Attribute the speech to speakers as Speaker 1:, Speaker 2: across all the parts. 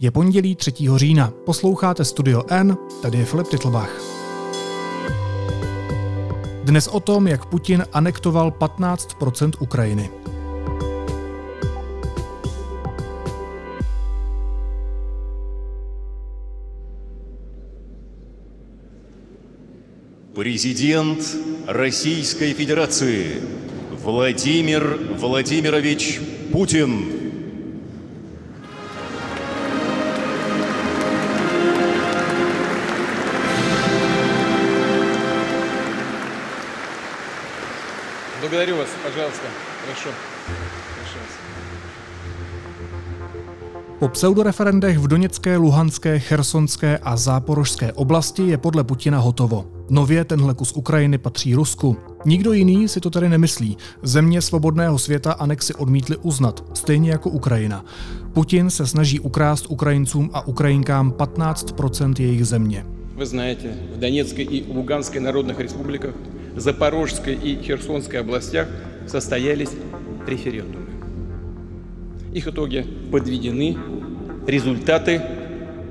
Speaker 1: Je pondělí 3. října. Posloucháte Studio N, tady je Filip Titlbach. Dnes o tom, jak Putin anektoval 15 Ukrajiny.
Speaker 2: Президент Российской Федерации Владимир Владимирович Путин.
Speaker 3: Благодарю вас, пожалуйста. Хорошо. Хорошо.
Speaker 1: Po pseudoreferendech v Doněcké, Luhanské, Chersonské a Záporožské oblasti je podle Putina hotovo. Nově tenhle kus Ukrajiny patří Rusku. Nikdo jiný si to tady nemyslí. Země svobodného světa anexi odmítli uznat, stejně jako Ukrajina. Putin se snaží ukrást Ukrajincům a Ukrajinkám 15% jejich země.
Speaker 3: Вы знаете, в Донецкой и Луганской народных республиках, Запорожской и Херсонской областях состоялись референдумы. Их итоги подведены, результаты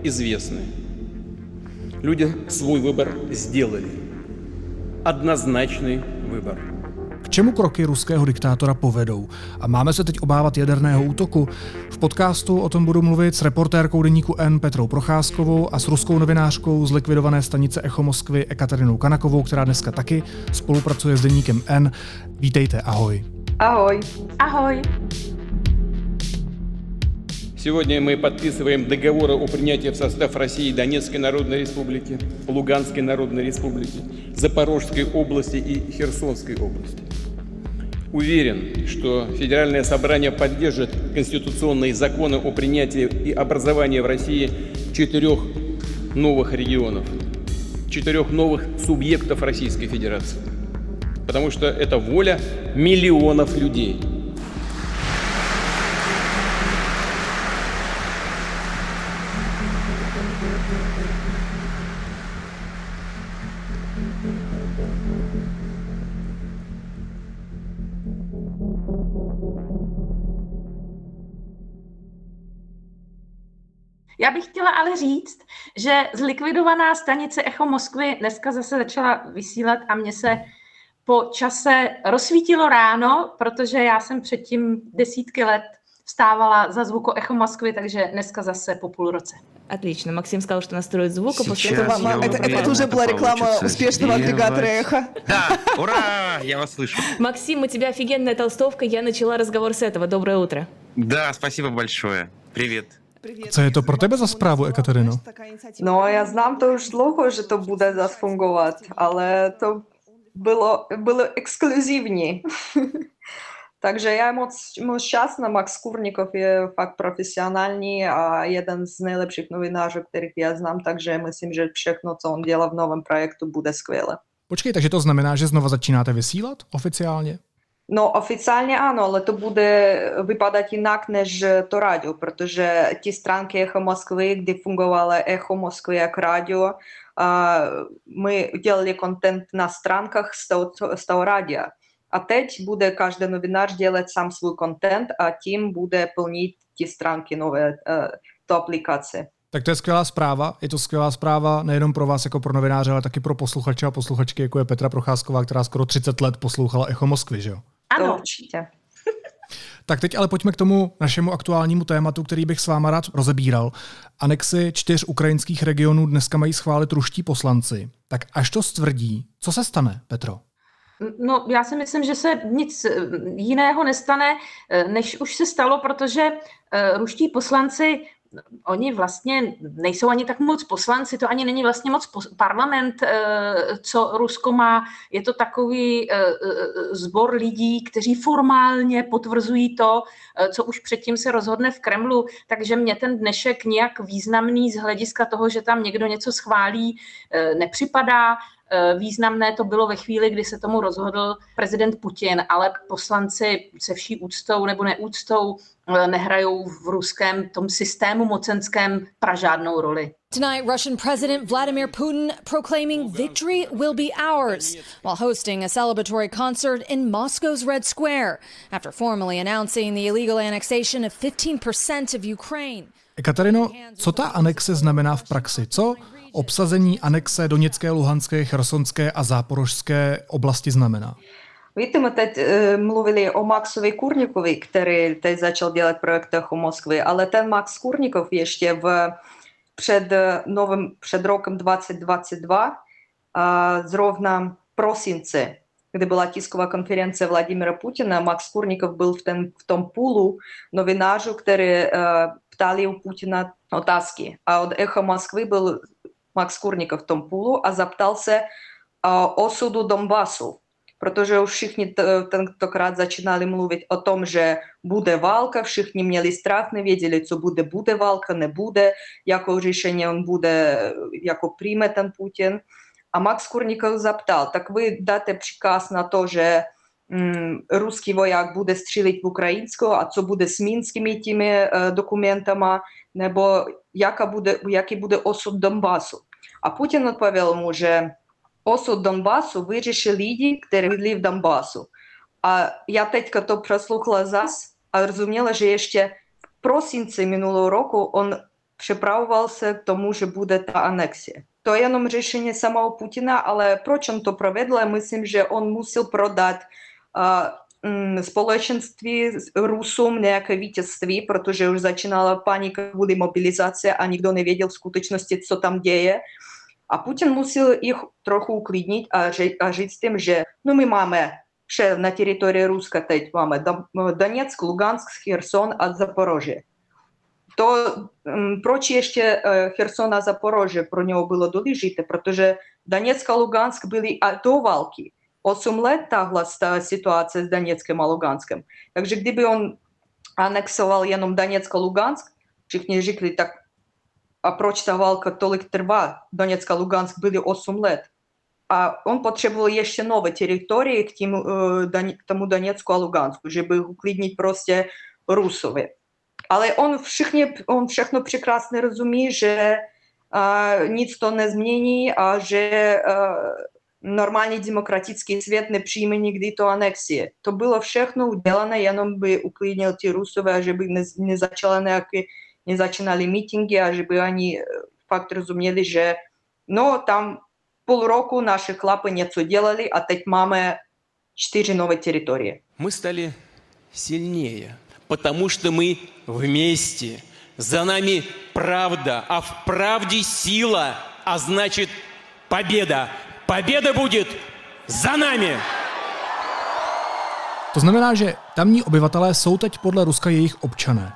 Speaker 3: известны. Люди свой выбор сделали. Однозначный выбор.
Speaker 1: K čemu kroky ruského diktátora povedou? A máme se teď obávat jaderného útoku? V podcastu o tom budu mluvit s reportérkou deníku N Petrou Procházkovou a s ruskou novinářkou z likvidované stanice Echo Moskvy Ekaterinou Kanakovou, která dneska taky spolupracuje s deníkem N. Vítejte, ahoj.
Speaker 4: Ahoj.
Speaker 5: Ahoj.
Speaker 3: Сегодня мы подписываем договоры о принятии в состав России Донецкой Народной Республики, Луганской Народной Республики, Запорожской области и Херсонской области. Уверен, что Федеральное собрание поддержит конституционные законы о принятии и образовании в России четырех новых регионов, четырех новых субъектов Российской Федерации. Потому что это воля миллионов людей –
Speaker 5: Já bych chtěla ale říct, že zlikvidovaná stanice Echo Moskvy dneska zase začala vysílat a mě se po čase rozsvítilo ráno, protože já jsem předtím desítky let vstávala za звуку Echo Moskvy, takže dneska zase po půl roce.
Speaker 6: Отлично. Максим сказал, что настроит звук, а после
Speaker 4: Это,
Speaker 6: этого...
Speaker 4: это, это уже была реклама успешного агрегатора эхо.
Speaker 7: Да, ура, я вас слышу.
Speaker 6: Максим, у тебя офигенная толстовка. Я начала разговор с этого. Доброе утро.
Speaker 7: Да, спасибо большое. Привет.
Speaker 1: Co je to pro tebe za zprávu, Ekaterino?
Speaker 4: No, já znám to už dlouho, že to bude zas fungovat, ale to bylo, bylo exkluzivní. Takže já moc, moc šťastná, Max Kurnikov je fakt profesionální a jeden z nejlepších novinářů, kterých já znám, takže myslím, že všechno, co on dělá v novém projektu, bude skvělé.
Speaker 1: Počkej, takže to znamená, že znova začínáte vysílat oficiálně?
Speaker 4: No oficiálně ano, ale to bude vypadat jinak než to rádio, protože ty stránky Echo Moskvy, kdy fungovalo Echo Moskvy jak rádio, my dělali content na stránkách z toho, z toho rádia. A teď bude každý novinář dělat sám svůj content a tím bude plnit ty stránky nové, to aplikace.
Speaker 1: Tak to je skvělá zpráva. Je to skvělá zpráva nejenom pro vás jako pro novináře, ale taky pro posluchače a posluchačky, jako je Petra Procházková, která skoro 30 let poslouchala Echo Moskvy, že jo?
Speaker 5: Ano.
Speaker 4: To určitě.
Speaker 1: Tak teď ale pojďme k tomu našemu aktuálnímu tématu, který bych s váma rád rozebíral. Anexy čtyř ukrajinských regionů dneska mají schválit ruští poslanci. Tak až to stvrdí, co se stane, Petro?
Speaker 5: No, já si myslím, že se nic jiného nestane, než už se stalo, protože ruští poslanci oni vlastně nejsou ani tak moc poslanci, to ani není vlastně moc parlament, eh, co Rusko má. Je to takový eh, sbor lidí, kteří formálně potvrzují to, eh, co už předtím se rozhodne v Kremlu. Takže mě ten dnešek nějak významný z hlediska toho, že tam někdo něco schválí, nepřipadá. Významné to bylo ve chvíli, kdy se tomu rozhodl prezident Putin, ale poslanci se vší úctou nebo neúctou nehrajou v ruském tom systému mocenském pra žádnou roli.
Speaker 8: Tonight, Russian President Vladimir Putin proclaiming victory will be ours while hosting a celebratory concert in Moscow's Red Square after formally announcing the illegal annexation of 15% of Ukraine.
Speaker 1: Katarino, co ta anexe znamená v praxi? Co obsazení anexe Doněcké, Luhanské, Chersonské a Záporožské oblasti znamená?
Speaker 4: Víte, мы teď э, mluvili o Максові Курнікові, který teď začal dělat projekty у Москві, ale ten Max Kurnikov ještě v před, novým, před rokem 2022, zrovna prosince, kde byla tisková konference Vladimira Putina, Max Kurnikov byl v, ten, v tom půlu novinářů, které ptali u Putina otázky. A od Echo Moskvy byl Max Kurnikov v tom půlu a zaptal se o osudu Donbasu protože už všichni tentokrát začínali mluvit o tom, že bude válka, všichni měli strach, nevěděli, co bude, bude válka, nebude, jakou řešení on bude, jako přijme ten Putin. A Max Kurnikov zaptal, tak vy dáte příkaz na to, že русський вояк буде стрілити в українського, а що буде з мінськими тими е, документами, або яка буде, який буде осуд Донбасу. А Путін відповів йому, що осуд Донбасу вирішили люди, які вели в Донбасу. А я тетька то прослухала зас, а розуміла, що ще в просінці минулого року він приправувався тому, що буде та анексія. То є нам рішення самого Путіна, але про чому то проведла, мислим, що він мусив продати musel prodat uh, společenství Rusům nějaké vítězství, protože už začínala panika kvůli mobilizace a nikdo nevěděl v skutečnosti, co tam děje. A Putin musel їх трохи уклідніть, а, а жити з тим, що ну, ми маємо ще на території Руска teď máme Донецьк, Луганськ, Херсон а Запорожжя. То proč ještě Херсон a Запорожжя про нього було долежити? Protože Донецьк a Луганськ byli a do války. 8 let tahla ta situace s Doneckem a Luganskem. Takže kdyby on anexoval jenom Donetsk a Lugansk, všichni řekli, tak a proč ta válka tolik trvá? Donetsk a Lugansk byly 8 let. A on potřeboval ještě nové teritorie k, tím, k tomu Donecku a Lugansku, żeby uklidnit prostě Rusově. Ale on, všichni, on všechno překrásně rozumí, že uh, nic to nezmění a že нормальні демократичний світ не прийме нігди то анексії. То було всехно уделано, jenom бы uklidnil те русовые, а бы не, не зачали ніякі, не зачинали митинги, а бы они э, факт разумели, что. Но там полроку наші хлопи нічого делали, а тепер маємо четыре новые территории.
Speaker 3: Мы стали сильнее, потому что мы вместе. За нами правда, а в правде сила, а значит победа. Победа будет za nami!
Speaker 1: To znamená, že tamní obyvatelé jsou teď podle Ruska jejich občané.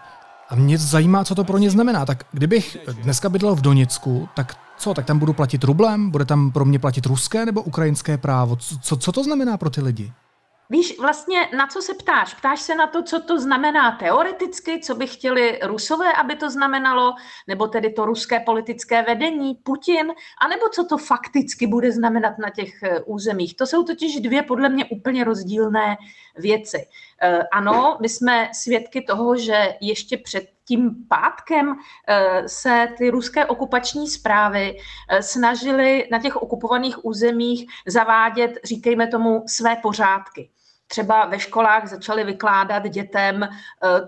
Speaker 1: A mě zajímá, co to pro ně znamená. Tak kdybych dneska bydlel v Doněcku, tak co, tak tam budu platit rublem? Bude tam pro mě platit ruské nebo ukrajinské právo? Co, co to znamená pro ty lidi?
Speaker 5: Víš, vlastně na co se ptáš? Ptáš se na to, co to znamená teoreticky, co by chtěli Rusové, aby to znamenalo, nebo tedy to ruské politické vedení, Putin, anebo co to fakticky bude znamenat na těch eh, územích. To jsou totiž dvě podle mě úplně rozdílné věci. Eh, ano, my jsme svědky toho, že ještě před tím pátkem eh, se ty ruské okupační zprávy snažily na těch okupovaných územích zavádět, říkejme tomu, své pořádky třeba ve školách začali vykládat dětem eh,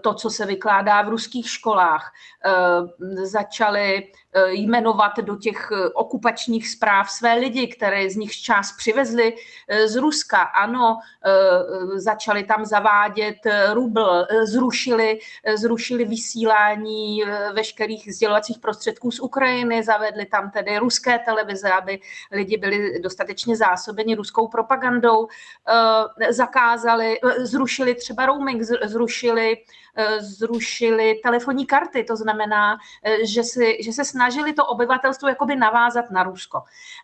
Speaker 5: to, co se vykládá v ruských školách. Eh, začali eh, jmenovat do těch okupačních zpráv své lidi, které z nich část přivezli z Ruska. Ano, začali tam zavádět rubl, zrušili, zrušili vysílání veškerých sdělovacích prostředků z Ukrajiny, zavedli tam tedy ruské televize, aby lidi byli dostatečně zásobeni ruskou propagandou, zakázali, zrušili třeba roaming, zrušili Eh, zrušili telefonní karty, to znamená, eh, že, si, že se snažili to obyvatelstvo jakoby navázat na Rusko.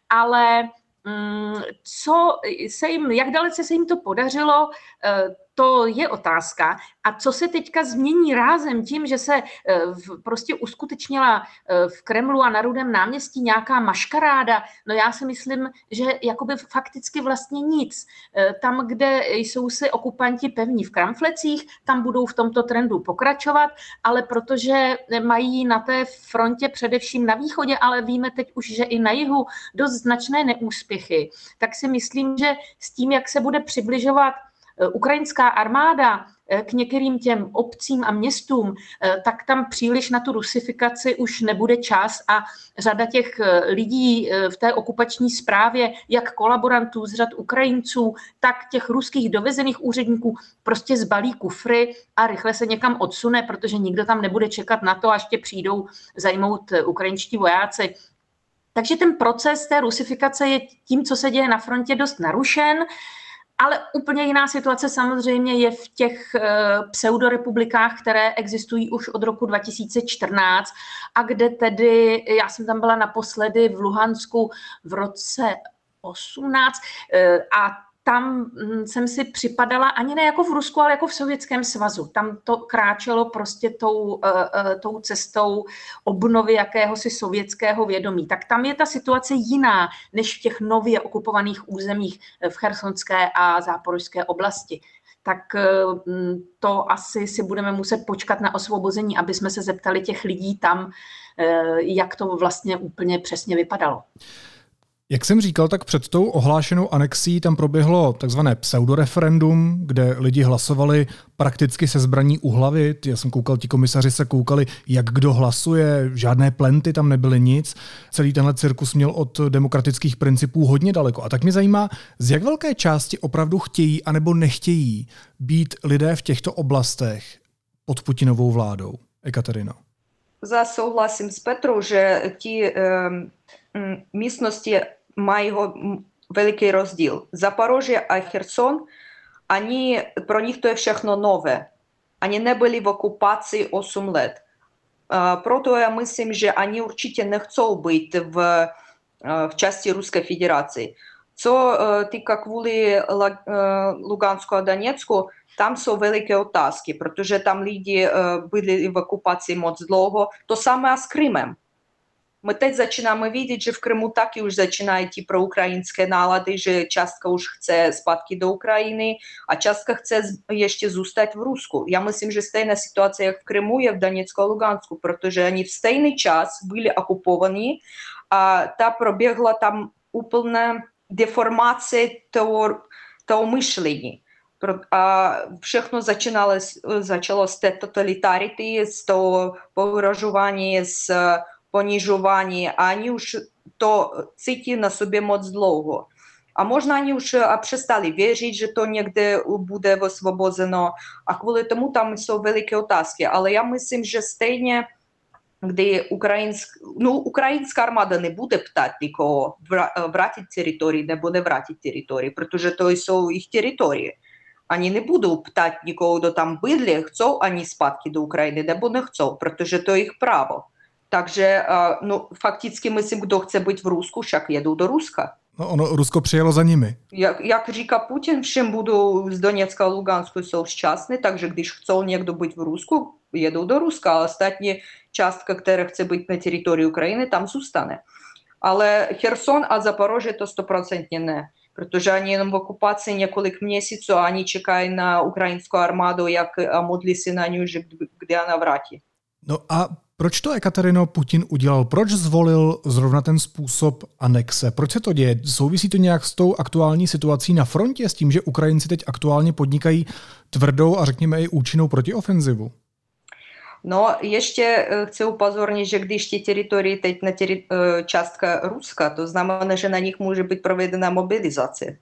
Speaker 5: Ale mm, co se jim, jak dalece se jim to podařilo, eh, to je otázka. A co se teďka změní rázem tím, že se eh, prostě uskutečnila eh, v Kremlu a na Rudém náměstí nějaká maškaráda, no já si myslím, že jakoby fakticky vlastně nic. Eh, tam, kde jsou si okupanti pevní v kramflecích, tam budou v tomto trendu pokračovat, ale protože mají na té frontě především na východě, ale víme teď už, že i na jihu dost značné neúspěchy, tak si myslím, že s tím, jak se bude přibližovat ukrajinská armáda eh, k některým těm obcím a městům, eh, tak tam příliš na tu rusifikaci už nebude čas a řada těch lidí v té okupační správě, jak kolaborantů z řad Ukrajinců, tak těch ruských dovezených úředníků, prostě zbalí kufry a rychle se někam odsune, protože nikdo tam nebude čekat na to, až tě přijdou zajmout ukrajinští vojáci. Takže ten proces té rusifikace je tím, co se děje na frontě, dost narušen. Ale úplně jiná situace samozřejmě je v těch eh, pseudorepublikách, které existují už od roku 2014 a kde tedy, já jsem tam byla naposledy v Luhansku v roce 18 eh, a tam hm, jsem si připadala ani ne jako v Rusku, ale jako v Sovětském svazu. Tam to kráčelo prostě tou, uh, uh, tou cestou obnovy jakéhosi sovětského vědomí. Tak tam je ta situace jiná než v těch nově okupovaných územích eh, v Chersonské a Záporožské oblasti tak hm, to asi si budeme muset počkat na osvobození, aby jsme se zeptali těch lidí tam, jak to vlastně úplně přesně vypadalo.
Speaker 1: Jak jsem říkal, tak před tou ohlášenou anexí tam proběhlo takzvané pseudoreferendum, kde lidi hlasovali prakticky se zbraní u hlavy. Já jsem koukal, ti komisaři se koukali, jak kdo hlasuje, žádné plenty tam nebyly nic. Celý tenhle cirkus měl od demokratických principů hodně daleko. A tak mě zajímá, z jak velké části opravdu chtějí anebo nechtějí být lidé v těchto oblastech pod Putinovou vládou. Ekaterino.
Speaker 4: За souhlasím s Petrou, že ti um, místnosti mají veliký rozdíl. Zaporožě a Cherson, они, pro nich to je všechno nové. Oni nebyli v okupaci 8 let. Proto já myslím, že oni určitě nechcou být v, v části Ruské federace. Co týká kvůli Lugansku a Donecku, tam jsou veliké otázky, protože tam lidi byli v okupaci moc dlouho. To samé s Krymem. Мы teď začínáme vidět, že v Krymu taky už začínají ti proukrajinské nálady, že částka už chce zpátky do Ukrajiny a částka chce ještě zůstat v Rusku. Já myslím, že stejná situace, jak v Krymu, je v Donecku a Lugansku, protože oni v stejný čas byli okupovaní a ta proběhla tam úplná deformace toho, toho myšlení. A všechno začínalo, začalo z té totalitarity, z toho pohrožování, z poniżowani, a oni już to citi na sobie moc dlouho. A można oni już przestali wierzyć, że to nigdy będzie oswobodzeno, a коли тому там są wielkie otázky. Ale ja myślę, że stejnie, gdy ukraińsk, no, ukraińska armada nie będzie pytać nikogo, wrócić terytorii, nie będzie wrócić terytorii, ponieważ to są ich terytorie. Они не будуть питати нікого, хто там бидли, хто вони спадки до України, де бо не хто, проте то їх право. Takže no, fakticky myslím, kdo chce být v Rusku, však jedou do Ruska.
Speaker 1: No ono, Rusko přijelo za nimi.
Speaker 4: Jak, jak říká Putin, všem budou z Donecka a Lugansku jsou šťastní, takže když chcou někdo být v Rusku, jedou do Ruska, a ostatní částka, která chce být na teritorii Ukrajiny, tam zůstane. Ale Херсон a Запорожье to stoprocentně ne, protože oni jenom v okupaci několik měsíců a oni čekají na ukrajinskou armádu, jak a modlí se na ní, že kde ona vrátí.
Speaker 1: No a proč to Ekaterino Putin udělal? Proč zvolil zrovna ten způsob anexe? Proč se to děje? Souvisí to nějak s tou aktuální situací na frontě, s tím, že Ukrajinci teď aktuálně podnikají tvrdou a řekněme i účinnou protiofenzivu?
Speaker 4: No, ještě chci upozornit, že když ty teritorie teď na teri- částka Ruska, to znamená, že na nich může být provedena mobilizace.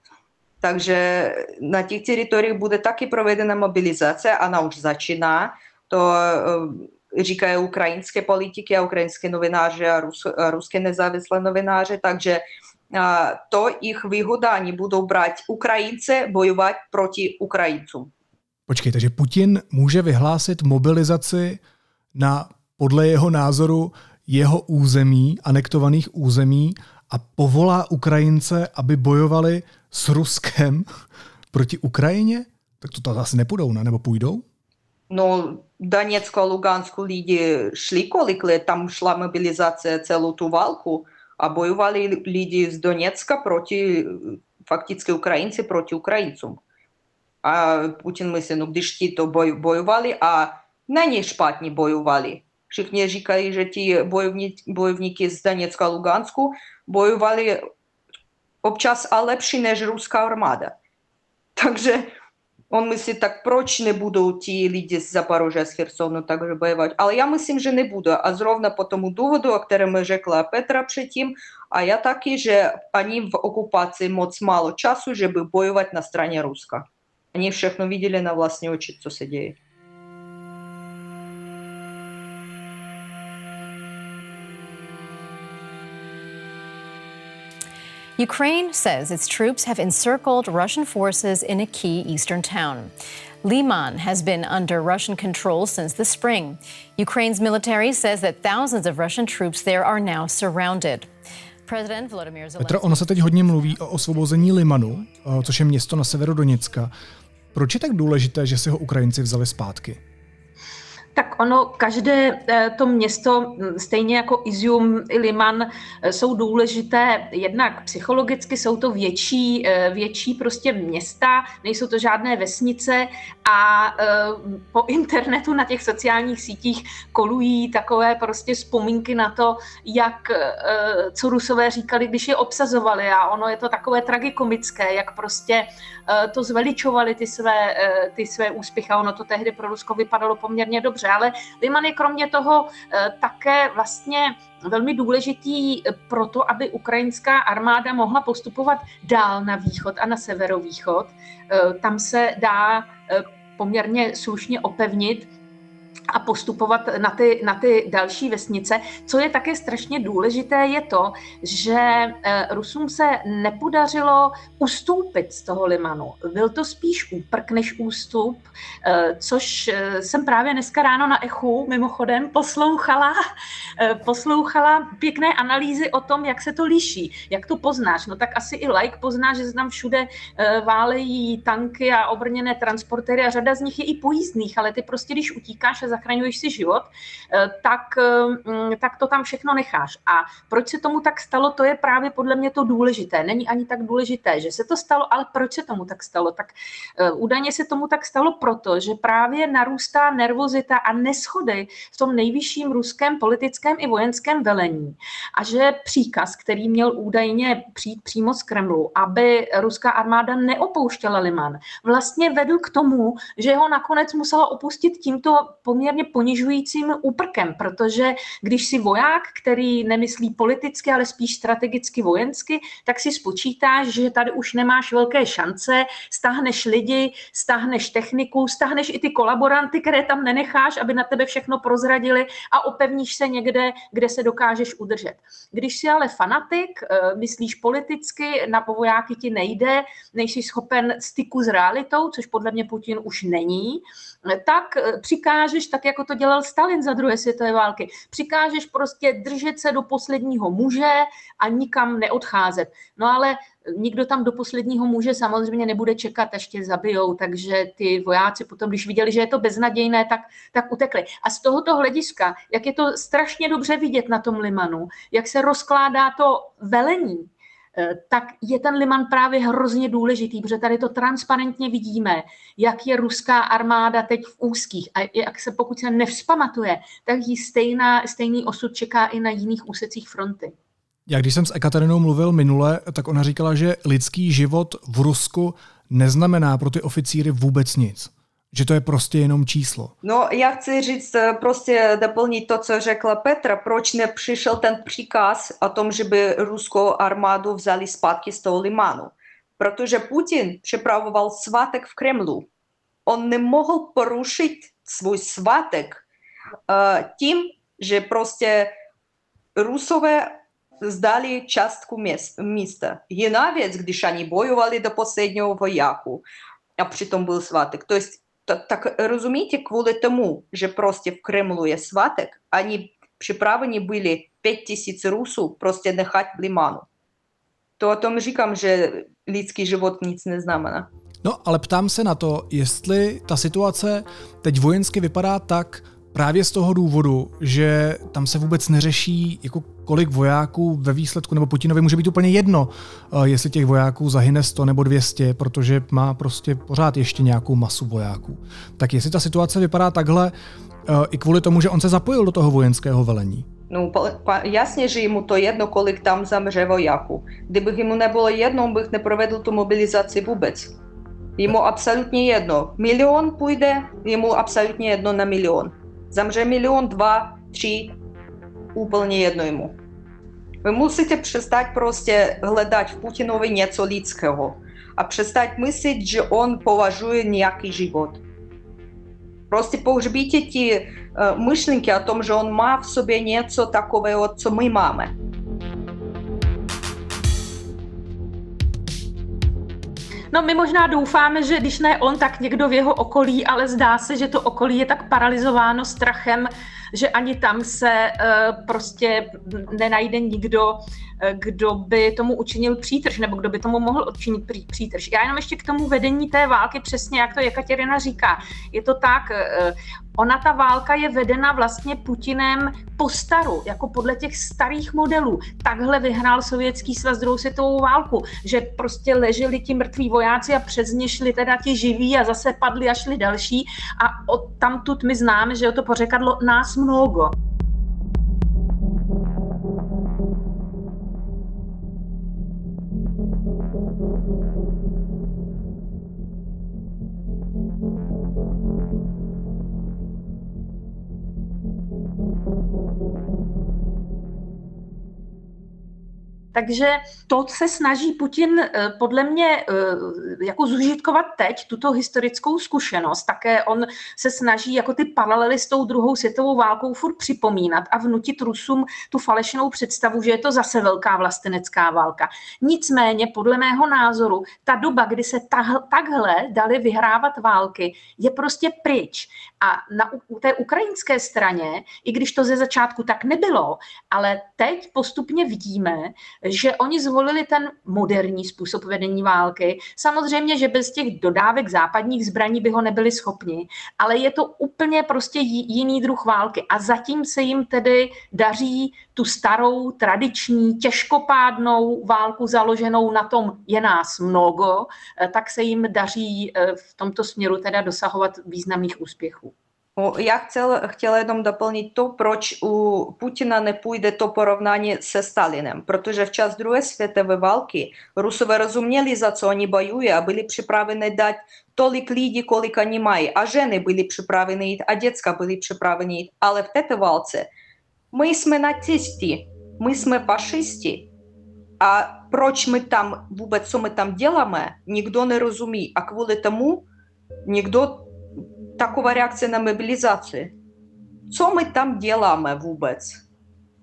Speaker 4: Takže na těch teritoriích bude taky provedena mobilizace, ona už začíná. To říkají ukrajinské politiky a ukrajinské novináři a, rus, a ruské nezávislé novináři, takže a, to jich výhoda, oni budou brát Ukrajince bojovat proti Ukrajincům.
Speaker 1: Počkej, takže Putin může vyhlásit mobilizaci na podle jeho názoru jeho území, anektovaných území a povolá Ukrajince, aby bojovali s Ruskem proti Ukrajině? Tak to, to asi nepůjdou, ne? Nebo půjdou?
Speaker 4: Ну, Донецько-Луганську Ліді йшли коли, коли там йшла мобілізація цілу ту валку, а воювали Ліді з Донецька проти фактично українці проти українців. А Путін мислив, ну де ж ті то воювали, а нині шпатні воювали. Всі жікають, що ті бойовники з Донецька Луганську воювали обчас, а лепші, ніж руська армада. Так же Он мислить так проч не буду у тієї ліді з Запорожжя, з Херсону же воювати. Але я мислим, що не буду. А зровно по тому доводу, о якому жекла Петра притім, а я так і же вони в окупації моц мало часу, щоб воювати на стороні Руска. Вони всіх ну, видели на власні очі, що се діє.
Speaker 9: Ukraine says its troops have encircled Russian forces in a key eastern town. Liman has been under Russian control since the spring. Ukraine's military says that thousands of Russian troops there are now surrounded. President Volodymyr Zelensky...
Speaker 1: Petro, ono se teď hodně mluví o osvobození Limanu, eh, což je město na severu Doněcka. Proč je tak důležité, že si ho Ukrajinci vzali zpátky?
Speaker 5: Tak ono, každé eh, to město, hm, stejně jako Izium i Liman, eh, jsou důležité jednak psychologicky, jsou to větší, eh, větší prostě města, nejsou to žádné vesnice a po internetu na těch sociálních sítích kolují takové prostě vzpomínky na to, jak, co Rusové říkali, když je obsazovali a ono je to takové tragikomické, jak prostě to zveličovali ty své, ty své úspěchy a ono to tehdy pro Rusko vypadalo poměrně dobře ale Liman je kromě toho eh, také vlastně velmi důležitý pro to, aby ukrajinská armáda mohla postupovat dál na východ a na severovýchod. Eh, tam se dá eh, poměrně slušně opevnit a postupovat na ty, na ty další vesnice. Co je také strašně důležité, je to, že eh, Rusům se nepodařilo ustoupit z toho limanu. Byl to spíš úprk než ústup, eh, což eh, jsem právě dneska ráno na Echu mimochodem poslouchala, poslouchala pěkné analýzy o tom, jak se to liší, jak to poznáš. No tak asi i like pozná, že se tam všude válejí tanky a obrněné transportéry a řada z nich je i pojízdných, ale ty prostě, když utíkáš a zachraňuješ si život, eh, tak, eh, tak to tam všechno necháš. A proč se tomu tak stalo, to je právě podle mě to důležité. Není ani tak důležité, že se to stalo, ale proč se tomu tak stalo? Tak eh, údajně se tomu tak stalo proto, že právě narůstá nervozita a neschody v tom nejvyšším ruském politickém i vojenském velení. A že příkaz, který měl údajně přijít přímo z Kremlu, aby ruská armáda neopouštěla Liman, vlastně vedl k tomu, že ho nakonec musela opustit tímto poměrně ponižujícím úprkem, protože když si voják, který nemyslí politicky, ale spíš strategicky vojensky, tak si spočítáš, že tady už nemáš velké šance, stáhneš lidi, stáhneš techniku, stáhneš i ty kolaboranty, které tam nenecháš, aby na tebe všechno prozradili a opevníš se někde, kde se dokážeš udržet. Když si ale fanatik, eh, myslíš politicky, na vojáky ti nejde, nejsi schopen styku s realitou, což podle mě Putin už není, tak eh, přikážeš, tak jako to dělal Stalin za druhé světové války, přikážeš prostě držet se do posledního muže a nikam neodcházet. No ale nikdo tam do posledního muže samozřejmě nebude čekat, až tě zabijou, takže ty vojáci potom, když viděli, že je to beznadějné, tak, tak utekli. A z tohoto hlediska, jak je to strašně dobře vidět na tom limanu, jak se rozkládá to velení, tak je ten liman právě hrozně důležitý, protože tady to transparentně vidíme, jak je ruská armáda teď v úzkých a jak se, pokud se nevzpamatuje, tak jí stejná, stejný osud čeká i na jiných úsecích fronty.
Speaker 1: Já když jsem s Ekaterinou mluvil minule, tak ona říkala, že lidský život v Rusku neznamená pro ty oficíry vůbec nic. Že to je prostě jenom číslo.
Speaker 4: No, já chci říct, prostě doplnit to, co řekla Petra, proč nepřišel ten příkaz o tom, že by ruskou armádu vzali zpátky z toho limánu. Protože Putin připravoval svátek v Kremlu. On nemohl porušit svůj svátek uh, tím, že prostě Rusové zdali částku místa. Jiná věc, když oni bojovali do posledního vojáku, a přitom byl svátek. To jest так, так розумієте, коли тому, що просто в Кремлу є сваток, вони приправлені були 5 тисяч русу просто нехать в лиману. То о том říkám, že lidský život nic neznamená.
Speaker 1: No, ale ptám se na to, jestli ta situace teď vojensky vypadá tak právě z toho důvodu, že tam se vůbec neřeší, jako kolik vojáků ve výsledku, nebo Putinovi může být úplně jedno, eh, jestli těch vojáků zahyne 100 nebo 200, protože má prostě pořád ještě nějakou masu vojáků. Tak jestli ta situace vypadá takhle, eh, i kvůli tomu, že on se zapojil do toho vojenského velení.
Speaker 4: Ну, ясně, že mu to jedno, kolik tam zamře vojáků. Kdyby mu nebylo jedno, on bych neprovedl tu mobilizaci vůbec. Jemu absolutně jedno. Milion půjde, jemu absolutně jedno na milion. Zamře milion, dva, tři, úplně jedno jemu. Vy musíte přestat prostě hledat v Putinovi něco lidského a přestat myslet, že on považuje nějaký život. Prostě pohřbíte ty uh, myšlenky o tom, že on má v sobě něco takového, co my máme.
Speaker 5: No my možná doufáme, že když ne on, tak někdo v jeho okolí, ale zdá se, že to okolí je tak paralizováno strachem, že ani tam se uh, prostě nenajde nikdo, kdo by tomu učinil přítrž, nebo kdo by tomu mohl učinit přítrž. Já jenom ještě k tomu vedení té války, přesně jak to Jekaterina říká. Je to tak, eh, ona ta válka je vedena vlastně Putinem po staru, jako podle těch starých modelů. Takhle vyhrál Sovětský svaz druhou světovou válku, že prostě leželi ti mrtví vojáci a přes ně šli teda ti živí a zase padli a šli další a od tamtud my známe, že to pořekadlo nás mnoho. Takže to se snaží Putin eh, podle mě eh, jako zužitkovat teď, tuto historickou zkušenost. Také on se snaží jako ty paralely s tou druhou světovou válkou furt připomínat a vnutit Rusům tu falešnou představu, že je to zase velká vlastenecká válka. Nicméně, podle mého názoru, ta doba, kdy se takhle dali vyhrávat války, je prostě pryč. A na u té ukrajinské straně, i když to ze začátku tak nebylo, ale teď postupně vidíme, že oni zvolili ten moderní způsob vedení války. Samozřejmě, že bez těch dodávek západních zbraní by ho nebyli schopni, ale je to úplně prostě jiný druh války a zatím se jim tedy daří tu starou, tradiční, těžkopádnou válku založenou na tom je nás mnogo, eh, tak se jim daří eh, v tomto směru teda dosahovat významných úspěchů.
Speaker 4: Я хотіла, хотіла jenom дополнить то, проч у Путіна не пойде то поравнання з Сталіним. Protože в час Другої світової валки русові розуміли, за що вони воюють, а були приправлені дати толик людей, колик они мають, а жени були приправлені, а дітська були приправлені. Але в тете валці ми сме нацисти, ми сме фашисти, а проч ми там, вůbec, що ми там делаємо, ніхто не розуміє. А кволи тому, ніхто такова реакція на мобілізацію. Що ми там ділаємо вůbec?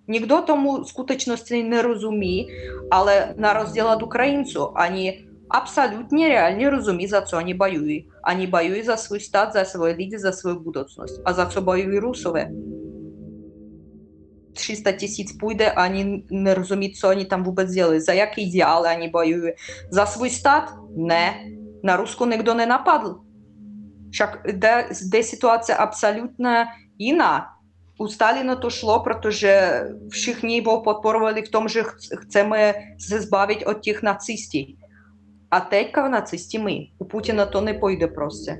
Speaker 4: Ніхто тому скуточності не розуміє, але на розділ від українців, вони абсолютно реально розуміють, за що вони воюють. Вони воюють за свій стат, за свої люди, за свою будучність. А за що воюють русові? 300 тисяч пойде, а вони не розуміють, що вони там вůbec делають, за які ідеали вони воюють. За свій стат? Не. На Руску ніхто не нападл. Však jde, zde situace абсолютно jiná. У Сталіна то шло, protože všichni його podporovali v tom, že chceme se zbavit od těch nacistů. A teďka nacisti my. U Putina to nepojde prostě.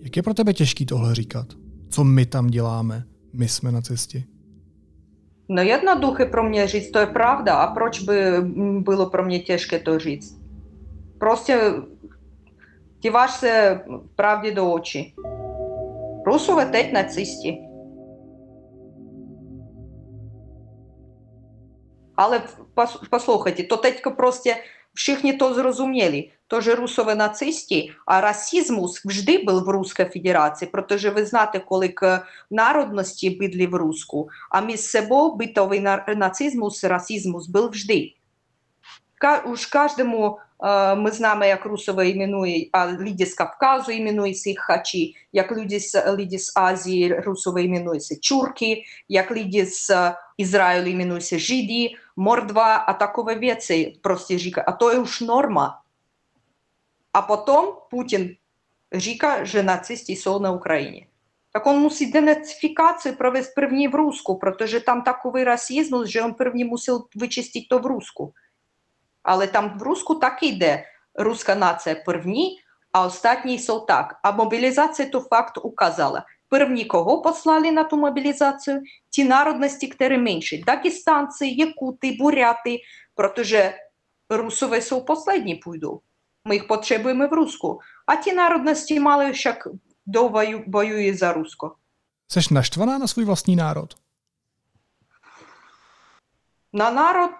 Speaker 1: Jak je pro tebe těžký tohle říkat? Co my tam děláme? My jsme nacisti.
Speaker 4: No jednoduché pro mě říct, to je pravda. A proč by bylo pro mě těžké to říct? Prostě Дівашся правді до очі. Русу летить нацисті. Але послухайте, то тетько просто вшихні то зрозуміли. То же русові нацисті, а расизмус завжди був в Руській Федерації, protože ви знаєте, коли к народності бидли в Руску, а між собою битовий нацизмус, расизмус був завжди уж каждому е, ми знаємо, як Русова іменує, а люди з Кавказу іменуються хачі, як люди з люди з Азії Русова іменується чурки, як люди з е, Ізраїлю іменуються жиді, мордва, а такова веці просто жіка. А то уж норма. А потім Путін жіка, що нацисти сов на Україні. Так он мусить денацифікацію провести в руску, потому что там такой расизм, що ну, він первый мусил вычистить то в руску. Ale tam v Rusku taky jde ruská nace první, a ostatní jsou tak. A mobilizace to fakt ukázala. První, koho poslali na tu mobilizacию, ті народності, které менші. Дагестанці, якути, буряти, protože Rusové jsou poslední půjdou. My jich potřebujeme v Rusku. A ti národnosti malé však bojují za Rusko.
Speaker 1: Seš naštvaná na svůj vlastní národ?
Speaker 4: Na národ...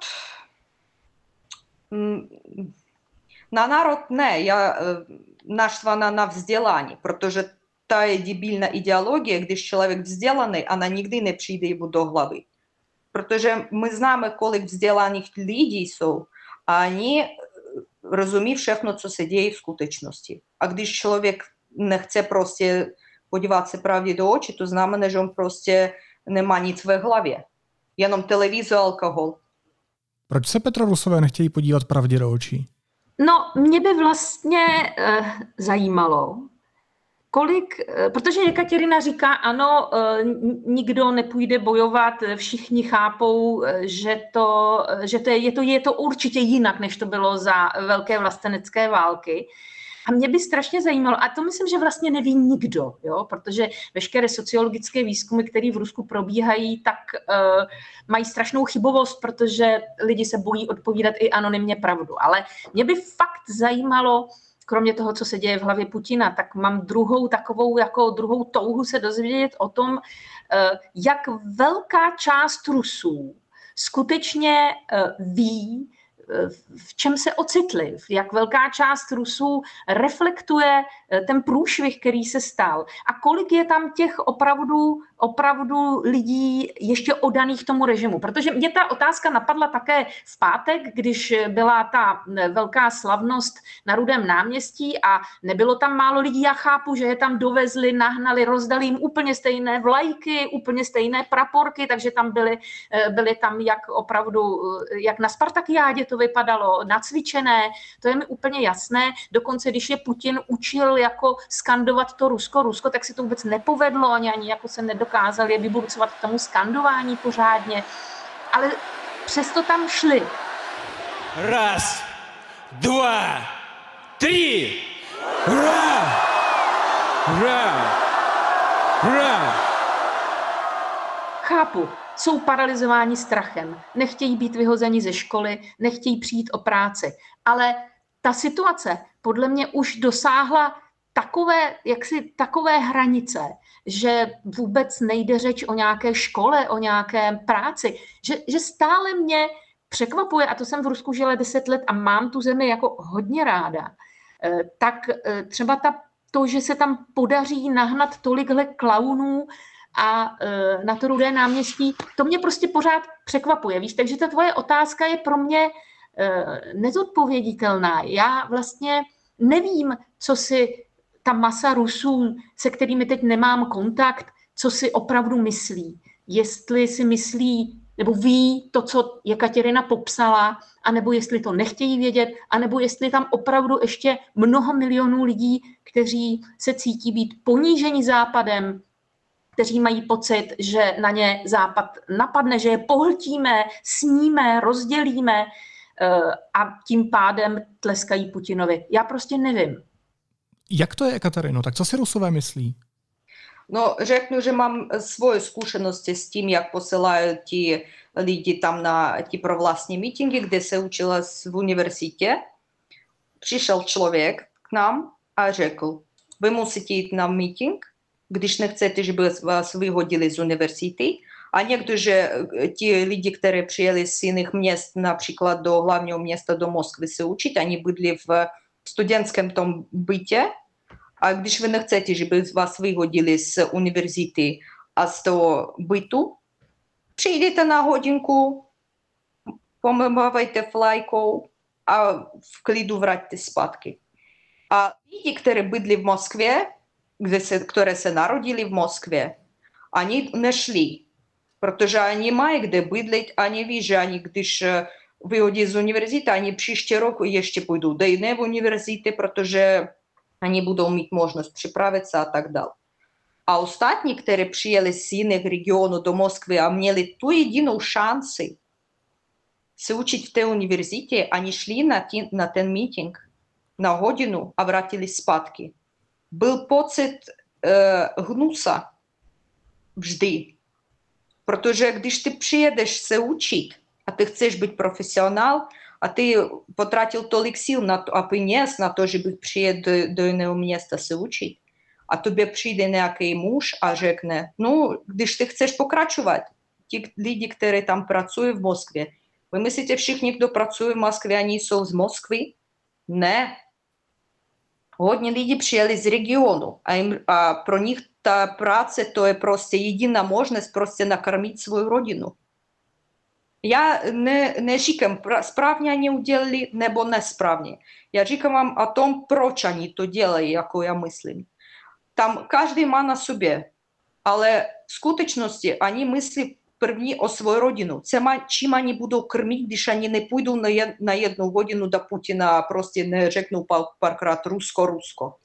Speaker 4: на народ не, я, е, нашла на, на взділанні, протоже та дебільна ідеологія, коли чоловік взділаний, вона нігди не прийде йому до голови. Протоже ми знаємо, коли взділаних людей е, а вони розумів шефно, що се діє в скутечності. А коли чоловік не хоче просто подіватися правді до очі, то знамене, що він просто нема ніц в голові. Яном телевізор, алкоголь.
Speaker 1: Proč se Petra Rusové nechtějí podívat pravdě do očí?
Speaker 5: No, mě by vlastně uh, zajímalo, kolik, uh, protože Jekaterina říká, ano, uh, nikdo nepůjde bojovat, všichni chápou, že to, že to, je, je, to, je to určitě jinak, než to bylo za velké vlastenecké války. A mě by strašně zajímalo, a to myslím, že vlastně neví nikdo, jo? protože veškeré sociologické výzkumy, které v Rusku probíhají, tak uh, mají strašnou chybovost, protože lidi se bojí odpovídat i anonymně pravdu. Ale mě by fakt zajímalo, kromě toho, co se děje v hlavě Putina, tak mám druhou takovou, jako druhou touhu se dozvědět o tom, uh, jak velká část Rusů skutečně uh, ví, v čem se ocitli, jak velká část Rusů reflektuje ten průšvih, který se stal a kolik je tam těch opravdu, opravdu lidí ještě odaných tomu režimu. Protože mě ta otázka napadla také v pátek, když byla ta eh, velká slavnost na Rudém náměstí a nebylo tam málo lidí. Já chápu, že je tam dovezli, nahnali, rozdali jim úplně stejné vlajky, úplně stejné praporky, takže tam byly, eh, byly tam jak opravdu, jak na Spartakiádě to vypadalo nacvičené, to je mi úplně jasné. Dokonce, když je Putin učil jako skandovat to Rusko, Rusko, tak si to vůbec nepovedlo, ani, ani jako se nedokázali vyburcovat k tomu skandování pořádně. Ale přesto tam šli.
Speaker 10: Raz, dva, tři! Hurá! Hurá! Hurá!
Speaker 5: Chápu, jsou paralizováni strachem, nechtějí být vyhozeni ze školy, nechtějí přijít o práci. Ale ta situace podle mě už dosáhla takové, jaksi takové hranice, že vůbec nejde řeč o nějaké škole, o nějaké práci, že, že stále mě překvapuje, a to jsem v Rusku žila deset let a mám tu zemi jako hodně ráda, eh, tak eh, třeba ta, to, že se tam podaří nahnat tolikhle klaunů, a e, na to rudé náměstí, to mě prostě pořád překvapuje, víš, takže ta tvoje otázka je pro mě nezodpověditelná. Já vlastně nevím, co si ta masa Rusů, se kterými teď nemám kontakt, co si opravdu myslí. Jestli si myslí, nebo ví to, co Jekaterina popsala, anebo jestli to nechtějí vědět, anebo jestli tam opravdu ještě mnoho milionů lidí, kteří se cítí být poníženi západem, kteří mají pocit, že na ně Západ napadne, že je pohltíme, sníme, rozdělíme eh, a tím pádem tleskají Putinovi. Já prostě nevím.
Speaker 1: Jak to je, Katarino? Tak co si Rusové myslí?
Speaker 4: No, řeknu, že mám svoje zkušenosti s tím, jak posílají ti lidi tam na ti provlastní mítingy, kde se učila v univerzitě. Přišel člověk k nám a řekl, vy musíte jít na meeting, když nechcete, żeby vás vyhodili z univerzity. A někteří ti lidi, kteří přijeli z jiných měst, například do hlavního města, do Moskvy se učit, oni bydli v studentském tom bytě. A když vy nechcete, żeby vás vyhodili z univerzity a z toho bytu, přijdete na hodinku, pomávajte flajkou a v klidu vraťte zpátky. A lidi, kteří bydli v Moskvě, kde se, které se narodili v Moskvě, oni nešli, protože oni mají kde bydlet, oni ví, že oni, když vyhodí z univerzity, ani příští rok ještě půjdou do jiné univerzity, protože они budou mít možnost připravit se a tak dále. A ostatní, kteří přijeli z jiných regionů do Moskvy a měli tu jedinou šanci se učit v té univerzitě, они šli na, tí, na ten meeting na hodinu a vrátili zpátky. Byl pocit uh, hnusa vždy. Protože když ty přijedeš se učit a ty chceš být profesionál, a ty потратил tolik sil na to, a peněz na to, že bych přijet do, do jiného města se učit, a tobě přijde nějaký muž a řekne, no, když ty chceš pokračovat, ti lidi, kteří tam pracují v Moskvě, vy myslíte všichni, kdo pracuje v Moskvě, oni jsou z Moskvy? Ne. Hodně lidí přijeli z regionu a, jim, a pro nich ta práce to je prostě jediná možnost prostě nakrmit svou rodinu. Já ne, neříkám, správně oni udělali nebo nesprávně. Já říkám vám o tom, proč oni to dělají, jako já myslím. Tam každý má na sobě, ale v skutečnosti oni myslí první o svou rodinu. Це чим вони будуть кормити, když они не пойдуть на, на jednu hodinu do Putina a prostě neřeknou párkrát Rusko-Rusko.
Speaker 5: Eh,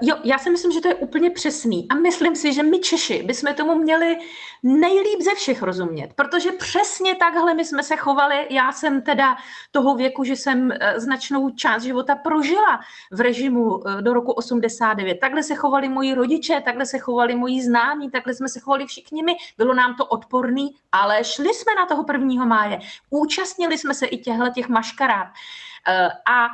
Speaker 5: jo, já si myslím, že to je úplně přesný a myslím si, že my Češi bychom tomu měli nejlíp ze všech rozumět, protože přesně takhle my jsme se chovali. Já jsem teda toho věku, že jsem eh, značnou část života prožila v režimu eh, do roku 89. Takhle se chovali moji rodiče, takhle se chovali moji známí, takhle jsme se chovali všichni my. Bylo nám to odporný, ale šli jsme na toho 1. máje. Účastnili jsme se i těchto těch maškarád. A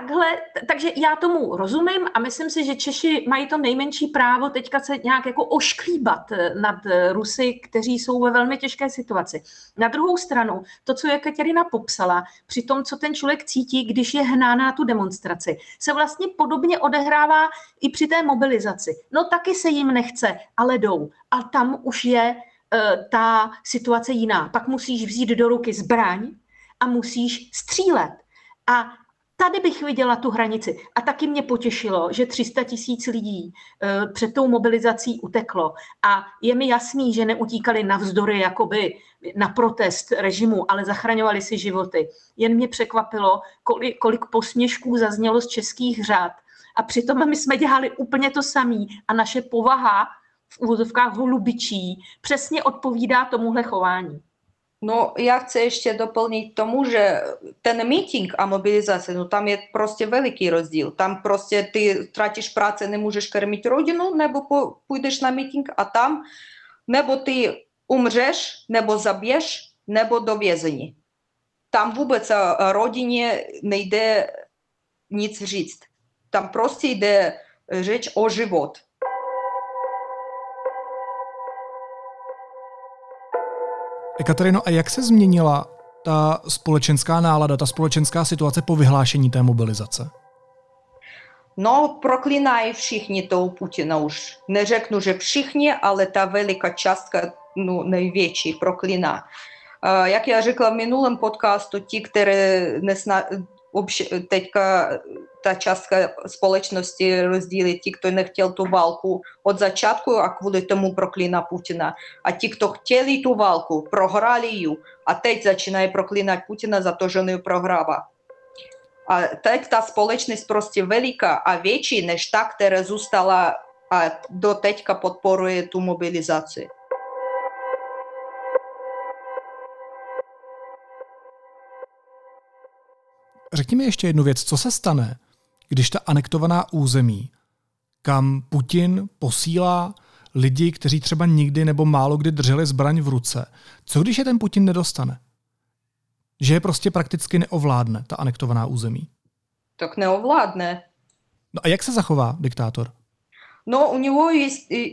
Speaker 5: takhle, takže já tomu rozumím a myslím si, že Češi mají to nejmenší právo teďka se nějak jako ošklíbat eh, nad eh, Rusy, kteří jsou ve velmi těžké situaci. Na druhou stranu, to, co Katerina popsala, při tom, co ten člověk cítí, když je hnán na tu demonstraci, se vlastně podobně odehrává i při té mobilizaci. No taky se jim nechce, ale jdou. A tam už je uh, ta situace jiná. Pak musíš vzít do ruky zbraň a musíš střílet. A tady bych viděla tu hranici. A taky mě potěšilo, že 300 tisíc lidí uh, před tou mobilizací uteklo. A je mi jasný, že neutíkali navzdory jakoby na protest režimu, ale zachraňovali si životy. Jen mě překvapilo, kolik, kolik posměšků zaznělo z českých řád. A přitom my jsme dělali úplně to samé a naše povaha v úvodovkách holubičí přesně odpovídá tomuhle chování.
Speaker 4: No, я chci ještě doplnit tomu, že ten meeting a mobilizace, no tam je prostě veliký rozdíl. Tam prostě ty tratíš práce, nemůžeš krmit rodinu, nebo půjdeš na meeting a tam, nebo ty umřeš, nebo zabiješ, nebo do vězení. Tam vůbec rodině nejde nic říct. Tam prostě jde řeč o život.
Speaker 1: Katarino, a jak se změnila ta společenská nálada, ta společenská situace po vyhlášení té mobilizace?
Speaker 4: No, proklínají všichni toho Putina už. Neřeknu, že všichni, ale ta veliká částka, no, největší, proklíná. Jak já řekla v minulém podcastu, ti, které nesna, nechtěl tu válku od začátku a kvůli tomu proklíná Putina. A ti, kdo chtěli tu válku, prohráli ji a teď začínají proklínat Putina za to, že on ji prohrává. A teď ta společnost prostě veliká a větší než ta, která zůstala a do teďka podporuje tu mobilizaci.
Speaker 1: Řekni mi ještě jednu věc, co se stane, když ta anektovaná území, kam Putin posílá lidi, kteří třeba nikdy nebo málo kdy drželi zbraň v ruce, co když je ten Putin nedostane? Že je prostě prakticky neovládne, ta anektovaná území.
Speaker 4: Tak neovládne.
Speaker 1: No a jak se zachová diktátor?
Speaker 4: No, u něho je,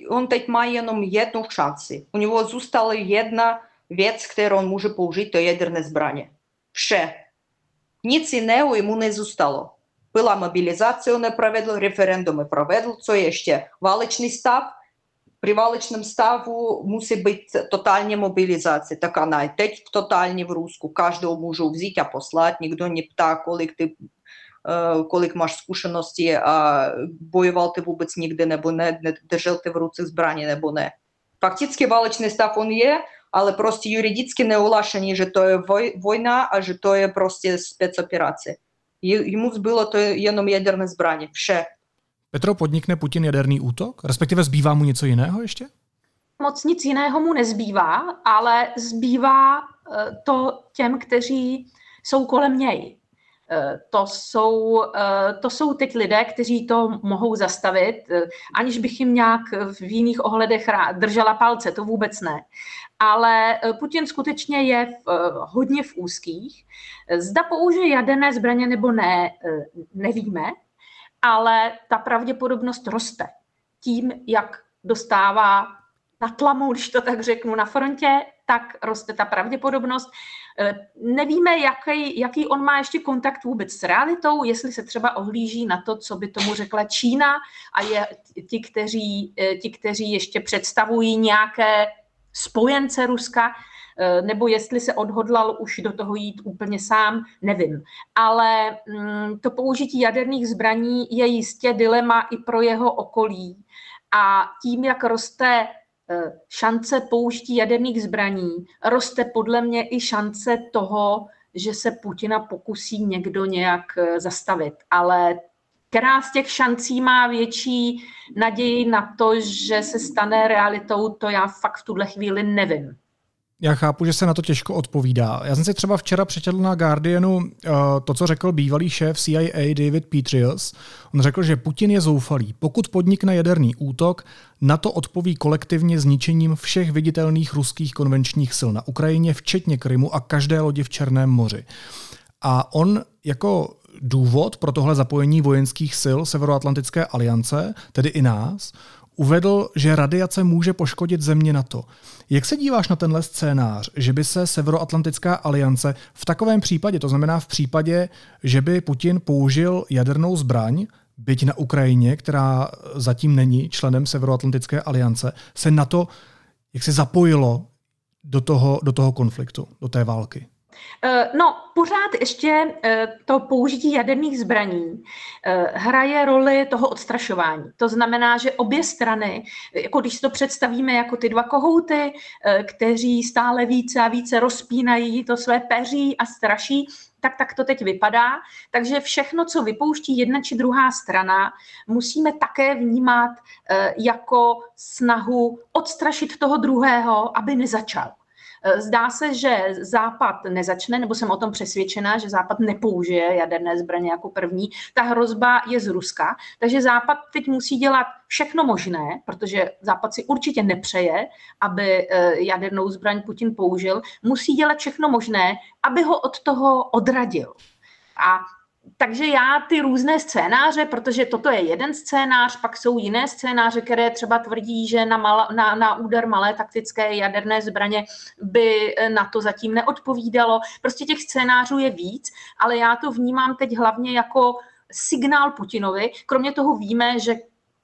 Speaker 4: on teď má jenom jednu šanci. U něho zůstala jedna věc, kterou on může použít, to je jaderné zbraně. Vše. Nic innego йому не зустало. Była mobilizacja, не проведло, референдуми проведло, це є ще валичний став. При валичному ставу мусить бути тотальна мобілізація, така навіть тотальні в Руску, кожного можу взяти, а послати, ніхто не пта, коли ти е, Колик маєш скушеності, а воював ти вубець нігде, не, не держав ти в руці збрані, небо не. Фактично, валичний став він є, ale prostě juridicky neulášení, že to je voj, vojna a že to je prostě specoperace. Jemu zbylo to jenom jaderné zbraně, vše.
Speaker 1: Petro, podnikne Putin jaderný útok? Respektive zbývá mu něco jiného ještě?
Speaker 5: Moc nic jiného mu nezbývá, ale zbývá eh, to těm, kteří jsou kolem něj. Eh, to jsou, eh, to jsou teď lidé, kteří to mohou zastavit, aniž bych jim nějak v jiných ohledech držela palce, to vůbec ne. Ale Putin skutečně je v, hodně v úzkých. Zda použije jaderné zbraně nebo ne, nevíme, ale ta pravděpodobnost roste tím, jak dostává na tlamu, když to tak řeknu, na frontě, tak roste ta pravděpodobnost. Eh, nevíme, jaký, jaký on má ještě kontakt vůbec s realitou, jestli se třeba ohlíží na to, co by tomu řekla Čína a je ti, kteří, eh, ti, kteří ještě představují nějaké spojence Ruska, eh, nebo jestli se odhodlal už do toho jít úplně sám, nevím. Ale mm, to použití jaderných zbraní je jistě dilema i pro jeho okolí. A tím, jak roste šance použití jaderných zbraní, roste podle mě i šance toho, že se Putina pokusí někdo nějak eh, zastavit. Ale která z těch šancí má větší naději na to, že se stane realitou, to já fakt v tuhle chvíli nevím.
Speaker 1: Já chápu, že se na to těžko odpovídá. Já jsem si třeba včera přečetl na Guardianu uh, to, co řekl bývalý šéf CIA David Petraeus. On řekl, že Putin je zoufalý. Pokud podnikne jaderný útok, na to odpoví kolektivně zničením všech viditelných ruských konvenčních sil na Ukrajině, včetně Krymu a každé lodi v Černém moři. A on jako důvod pro tohle zapojení vojenských sil Severoatlantické aliance, tedy i nás, uvedl, že radiace může poškodit země NATO. Jak se díváš na tenhle scénář, že by se Severoatlantická aliance v takovém případě, to znamená v případě, že by Putin použil jadernou zbraň, byť na Ukrajině, která zatím není členem Severoatlantické aliance, se na to, jak se zapojilo do toho, do toho konfliktu, do té války?
Speaker 5: Eh, no, pořád ještě eh, to použití jaderných zbraní eh, hraje roli toho odstrašování. To znamená, že obě strany, jako když to představíme jako ty dva kohouty, kteří stále více a více rozpínají to své peří a straší, tak tak to teď vypadá. Takže všechno, co vypouští jedna či druhá strana, musíme také vnímat jako snahu odstrašit toho druhého, aby nezačal. Zdá se, že Západ nezačne, nebo jsem o tom přesvědčená, že Západ nepoužije jaderné zbraně jako první. Ta hrozba je z Ruska, takže Západ teď musí dělat všechno možné, protože Západ si určitě nepřeje, aby eh, jadernou zbraň Putin použil, musí dělat všechno možné, aby ho od toho odradil. A takže já ty různé scénáře, protože toto je jeden scénář, pak jsou jiné scénáře, které třeba tvrdí, že na, mal, na, na úder malé taktické jaderné zbraně by na to zatím neodpovídalo. Prostě těch scénářů je víc, ale já to vnímám teď hlavně jako signál Putinovi. Kromě toho víme, že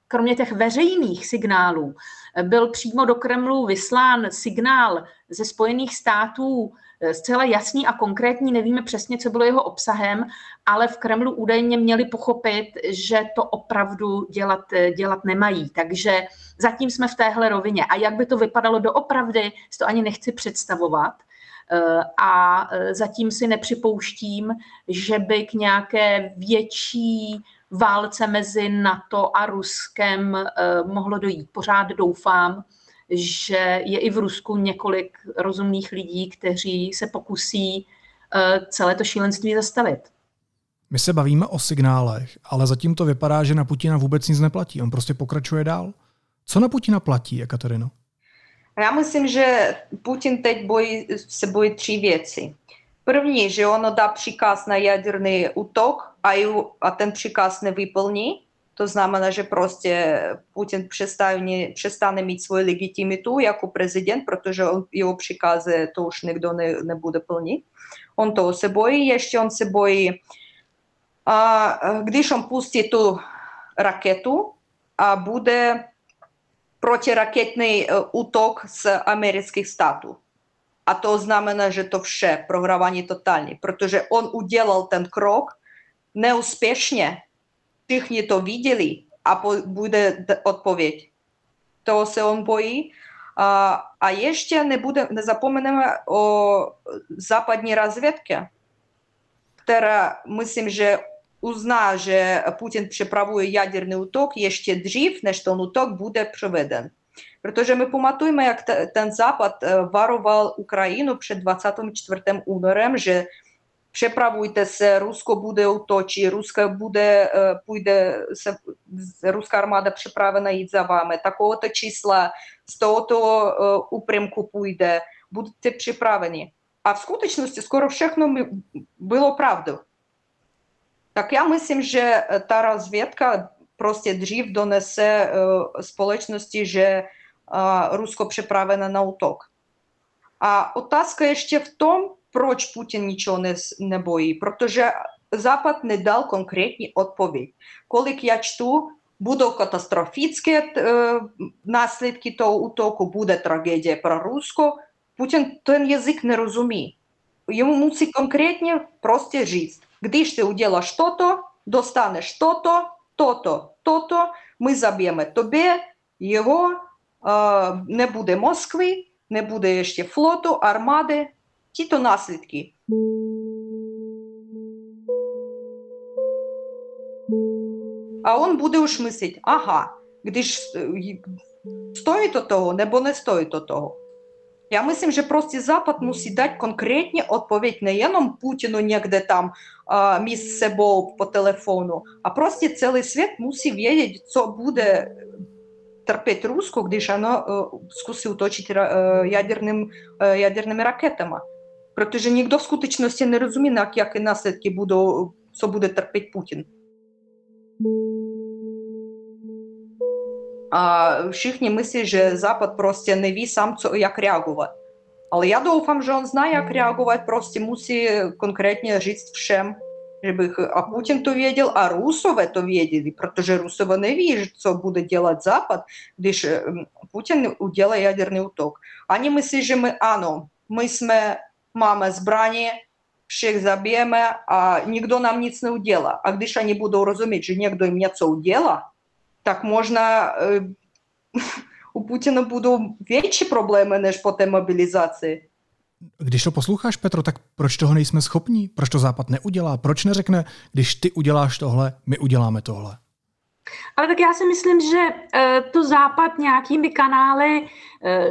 Speaker 5: kromě těch veřejných signálů byl přímo do Kremlu vyslán signál ze Spojených států Eh, zcela jasný a konkrétní, nevíme přesně, co bylo jeho obsahem, ale v Kremlu údajně měli pochopit, že to opravdu dělat, eh, dělat nemají. Takže zatím jsme v téhle rovině. A jak by to vypadalo doopravdy, si to ani nechci představovat. Eh, a zatím si nepřipouštím, že by k nějaké větší válce mezi NATO a Ruskem mohlo dojít. Pořád doufám, že je i v Rusku několik rozumných lidí, kteří se pokusí eh, celé to šílenství zastavit.
Speaker 1: My se bavíme o signálech, ale zatím to vypadá, že na Putina vůbec nic neplatí. On prostě pokračuje dál. Co na Putina platí, Ekaterino?
Speaker 4: Já myslím, že Putin teď bojí, se bojí tři věci. První, že on dá příkaz na jaderný útok a, a ten příkaz nevyplní. To znamená, že prostě Putin přestane, přestane mít svoji legitimitu jako prezident, protože on, jeho příkazy to už nikdo ne, nebude plnit. On toho se bojí, ještě on se bojí, a když on pustí tu raketu a bude protiraketný útok z amerických států. A to znamená, že to vše prohrávání totální, protože on udělal ten krok neúspěšně, všichni to viděli a po, bude odpověď. To se on bojí. A, a ještě nebude, nezapomeneme o západní rozvědce, která myslím, že uzná, že Putin připravuje jaderný útok ještě dřív, než ten útok bude proveden. Protože my pamatujeme, jak ten západ eh, varoval Ukrajinu před 24. únorem, že uh, přepravujte se, Rusko bude útočit, Rusko bude, půjde se, ruská armáda připravena jít za vámi, takového čísla z tohoto úprymku půjde, budete připraveni. A v skutečnosti skoro všechno bylo pravdou. Tak já myslím, že ta rozvědka prostě dřív donese společnosti, že Rusko připraveno na útok. A otázka ještě v tom, proč Putin нічого не, не боїть, protože Запад не дав конкретні відповідь. Коли я чту, будуть катастрофічні е, наслідки того утоку, буде трагедія про руську, Путін ten язик не розуміє. Йому мусить конкретні прості жити. Když ти уділа що-то, достанеш що-то, то-то, то-то, ми заб'ємо тобі, його, е, не буде Москви, не буде ще флоту, армади, ті-то наслідки. А он буде уж мислить, ага, стоїть nebo не стоїть до того. Я konkrétně odpověď nejenom Putinu někde tam uh, mít s sebou po telefonu, a prostě celý svět musí vědět, co bude trpět Rusko, když ono uh, zkusí útočit uh, jaderným, uh, jadernými raketami. Protože nikdo v skutečnosti nerozumí, na jaké následky budou, co bude trpět Putin. A všichni myslí, že Západ prostě neví sám, co, jak reagovat. Ale já doufám, že on zná, jak reagovat, prostě musí konkrétně říct všem, żeby a Putin to věděl, a Rusové to věděli, protože Rusové neví, co bude dělat Západ, když Putin udělá jaderný útok. Oni myslí, že my ano, my jsme, máme zbraně, všech zabijeme a nikdo nám nic neudělá. A když oni budou rozumět, že někdo jim něco udělá, tak možná u Putina budou větší problémy než po té mobilizaci.
Speaker 1: Když to posloucháš, Petro, tak proč toho nejsme schopní? Proč to Západ neudělá? Proč neřekne, když ty uděláš tohle, my uděláme tohle?
Speaker 5: Ale tak já si myslím, že to Západ nějakými kanály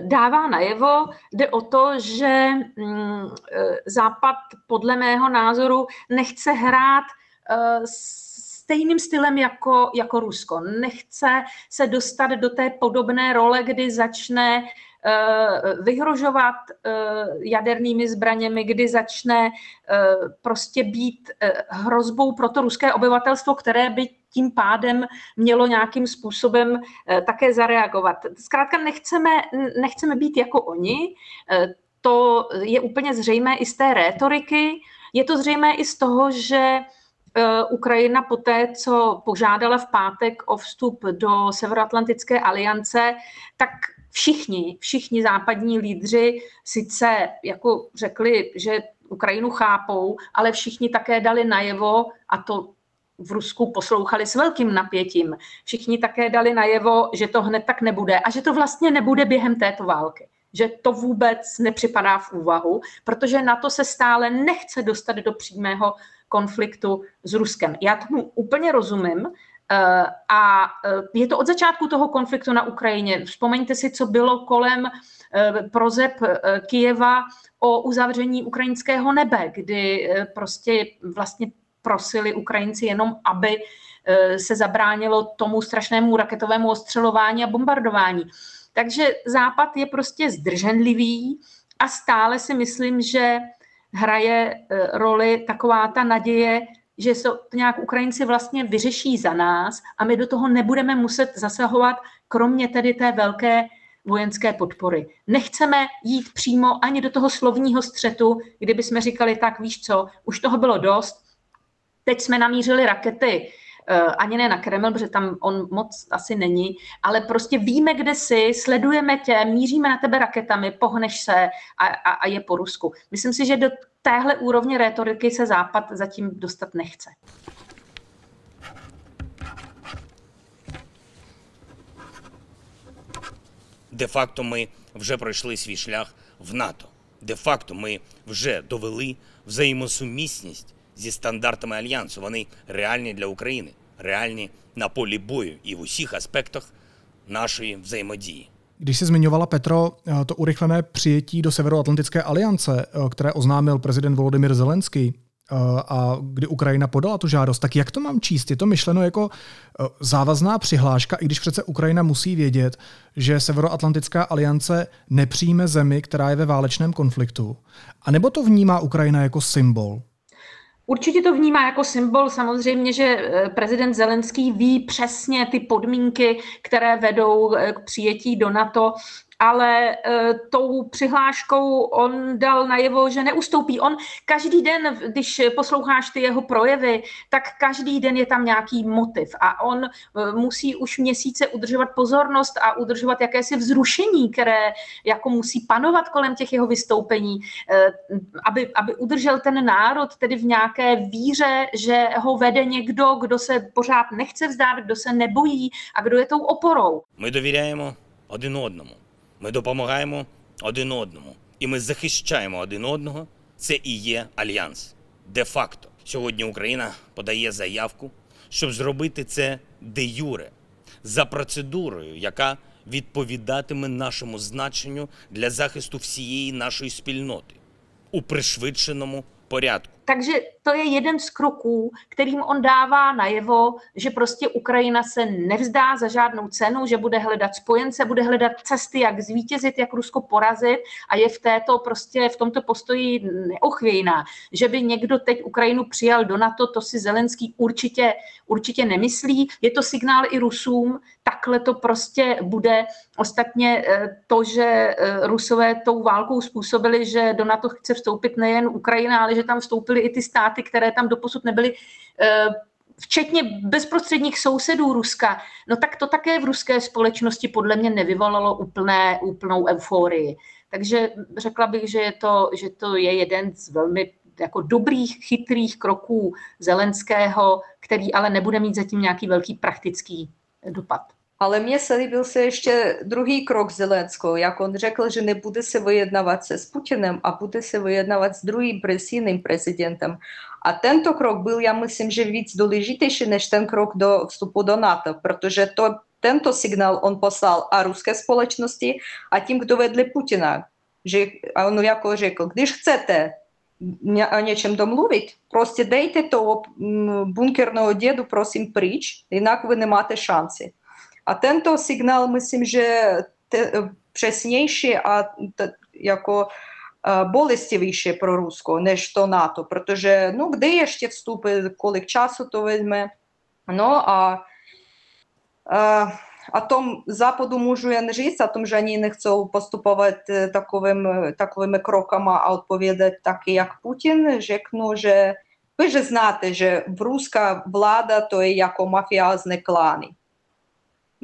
Speaker 5: dává najevo. Jde o to, že mm, Západ podle mého názoru nechce hrát stejným stylem jako, jako Rusko. Nechce se dostat do té podobné role, kdy začne vyhrožovat jadernými zbraněmi, kdy začne prostě být hrozbou pro to ruské obyvatelstvo, které by tím pádem mělo nějakým způsobem také zareagovat. Zkrátka nechceme, nechceme být jako oni, to je úplně zřejmé i z té rétoriky, je to zřejmé i z toho, že Eh, Ukrajina poté, co požádala v pátek o vstup do Severoatlantické aliance, tak všichni, všichni západní lídři sice jako řekli, že Ukrajinu chápou, ale všichni také dali najevo, a to v Rusku poslouchali s velkým napětím. Všichni také dali najevo, že to hned tak nebude a že to vlastně nebude během této války. Že to vůbec nepřipadá v úvahu, protože na to se stále nechce dostat do přímého konfliktu s Ruskem. Já tomu úplně rozumím, eh, a eh, je to od začátku toho konfliktu na Ukrajině. Vzpomeňte si, co bylo kolem eh, prozeb Kijeva o uzavření ukrajinského nebe, kdy prostě vlastně prosili Ukrajinci jenom, aby se zabránilo tomu strašnému raketovému ostřelování a bombardování. Takže Západ je prostě zdrženlivý a stále si myslím, že hraje e, roli taková ta naděje, že se to nějak Ukrajinci vlastně vyřeší za nás a my do toho nebudeme muset zasahovat, kromě tedy té velké vojenské podpory. Nechceme jít přímo ani do toho slovního střetu, kdyby jsme říkali, tak víš co, už toho bylo dost, teď jsme namířili rakety Eh, ani ne na Kreml, protože tam on moc asi není, ale prostě víme, kde jsi, sledujeme tě, míříme na tebe raketami, pohneš se a, a, a je po Rusku. Myslím si, že do téhle úrovně rétoriky se Západ zatím dostat nechce.
Speaker 10: De facto мы
Speaker 11: вже пройшли свій шлях в НАТО. Де-факто ми вже довели взаємосумісність зі стандартами альянсу. Вони реальні для України, реальні на полі бою і в усіх аспектах нашої взаємодії.
Speaker 1: Když jsi zmiňovala, Petro, to urychlené přijetí do Severoatlantické aliance, které oznámil prezident Volodymyr Zelenský, a kdy Ukrajina podala tu žádost, tak jak to mám číst? Je to myšleno jako závazná přihláška, i když přece Ukrajina musí vědět, že Severoatlantická aliance nepřijme zemi, která je ve válečném konfliktu? A nebo to vnímá Ukrajina jako symbol?
Speaker 5: Určitě to vnímá jako symbol. Samozřejmě, že prezident Zelenský ví přesně ty podmínky, které vedou k přijetí do NATO ale e, tou přihláškou on dal najevo, že neustoupí. On každý den, když posloucháš ty jeho projevy, tak každý den je tam nějaký motiv a on e, musí už měsíce udržovat pozornost a udržovat jakési vzrušení, které jako musí panovat kolem těch jeho vystoupení, e, aby, aby udržel ten národ tedy v nějaké víře, že ho vede někdo, kdo se pořád nechce vzdát, kdo se nebojí a kdo je tou oporou.
Speaker 11: My dovíráme jeden jednomu. Ми допомагаємо один одному, і ми захищаємо один одного. Це і є альянс. Де-факто, сьогодні Україна подає заявку, щоб зробити це де юре за процедурою, яка відповідатиме нашому значенню для захисту всієї нашої спільноти у пришвидшеному pořádku.
Speaker 5: Takže to je jeden z kroků, kterým on dává najevo, že prostě Ukrajina se nevzdá za žádnou cenu, že bude hledat spojence, bude hledat cesty, jak zvítězit, jak Rusko porazit a je v této prostě v tomto postoji neochvějná. Že by někdo teď Ukrajinu přijal do NATO, to si Zelenský určitě, určitě nemyslí. Je to signál i Rusům, takhle to prostě bude. Ostatně to, že Rusové tou válkou způsobili, že do NATO chce vstoupit nejen Ukrajina, ale že tam vstoupili i ty státy, které tam doposud nebyly včetně bezprostředních sousedů Ruska, no tak to také v ruské společnosti podle mě nevyvolalo úplné, úplnou euforii. Takže řekla bych, že, je to, že to je jeden z velmi jako dobrých, chytrých kroků Zelenského, který ale nebude mít zatím nějaký velký praktický dopad.
Speaker 4: Але мені зарібився ще другий крок Зеленського, як він рекла, що не буде се виєднаватися з Путіним, а буде се виєднаватися з другим пресійним президентом. А тento крок був, я мислим, що віць долежитіший, ніж ten крок до вступу до НАТО, protože то, тento сигнал он послал а русській сполучності, а тим, хто ведли Путіна. Že, а он яко рекл, když chcete о нечем домлувить, просто дайте того бункерного діду, просим прич, інакше ви не маєте шансів. A tento signál, myslím, že te, přesnější a te, jako bolestivější pro Rusko, než to NATO, protože no, kde ještě vstupy, kolik času to vezme. No a, a o tom Západu můžu jen říct, o tom, že oni nechcou postupovat takovým, takovými krokama a odpovědět taky, jak Putin. Řeknu, že vy že znáte, že ruská vláda to je jako mafiázne klány.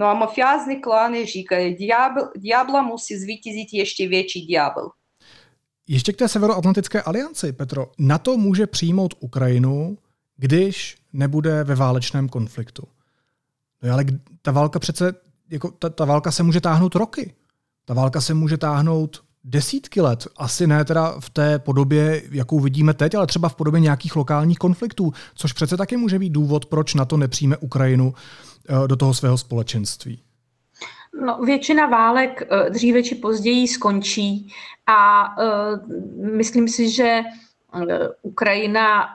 Speaker 4: A mafiázny klány říkají, diabl, diabla musí zvítězit ještě větší ďábel.
Speaker 1: Ještě k té Severoatlantické alianci, Petro. NATO může přijmout Ukrajinu, když nebude ve válečném konfliktu. No ale ta válka přece, jako ta, ta válka se může táhnout roky. Ta válka se může táhnout desítky let. Asi ne teda v té podobě, jakou vidíme teď, ale třeba v podobě nějakých lokálních konfliktů, což přece taky může být důvod, proč na to nepřijme Ukrajinu do toho svého společenství.
Speaker 5: No, většina válek dříve či později skončí a uh, myslím si, že Ukrajina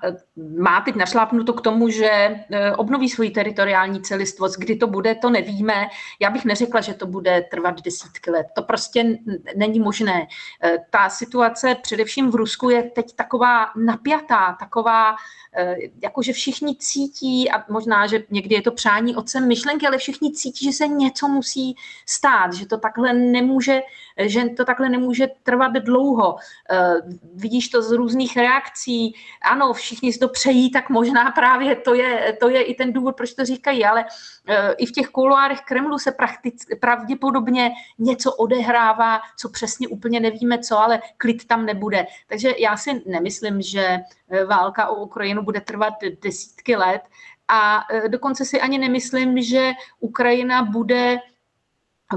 Speaker 5: má teď našlápnuto k tomu, že obnoví svoji teritoriální celistvost. Kdy to bude, to nevíme. Já bych neřekla, že to bude trvat desítky let. To prostě není možné. Ta situace především v Rusku je teď taková napjatá, taková, jakože všichni cítí, a možná, že někdy je to přání otcem myšlenky, ale všichni cítí, že se něco musí stát, že to takhle nemůže, že to takhle nemůže trvat dlouho. Vidíš to z různých reakcí. Ano, všichni si to přejí, tak možná právě to je, to je i ten důvod, proč to říkají, ale i v těch kuloárech Kremlu se prakticky, pravděpodobně něco odehrává, co přesně úplně nevíme co, ale klid tam nebude. Takže já si nemyslím, že válka o Ukrajinu bude trvat desítky let a dokonce si ani nemyslím, že Ukrajina bude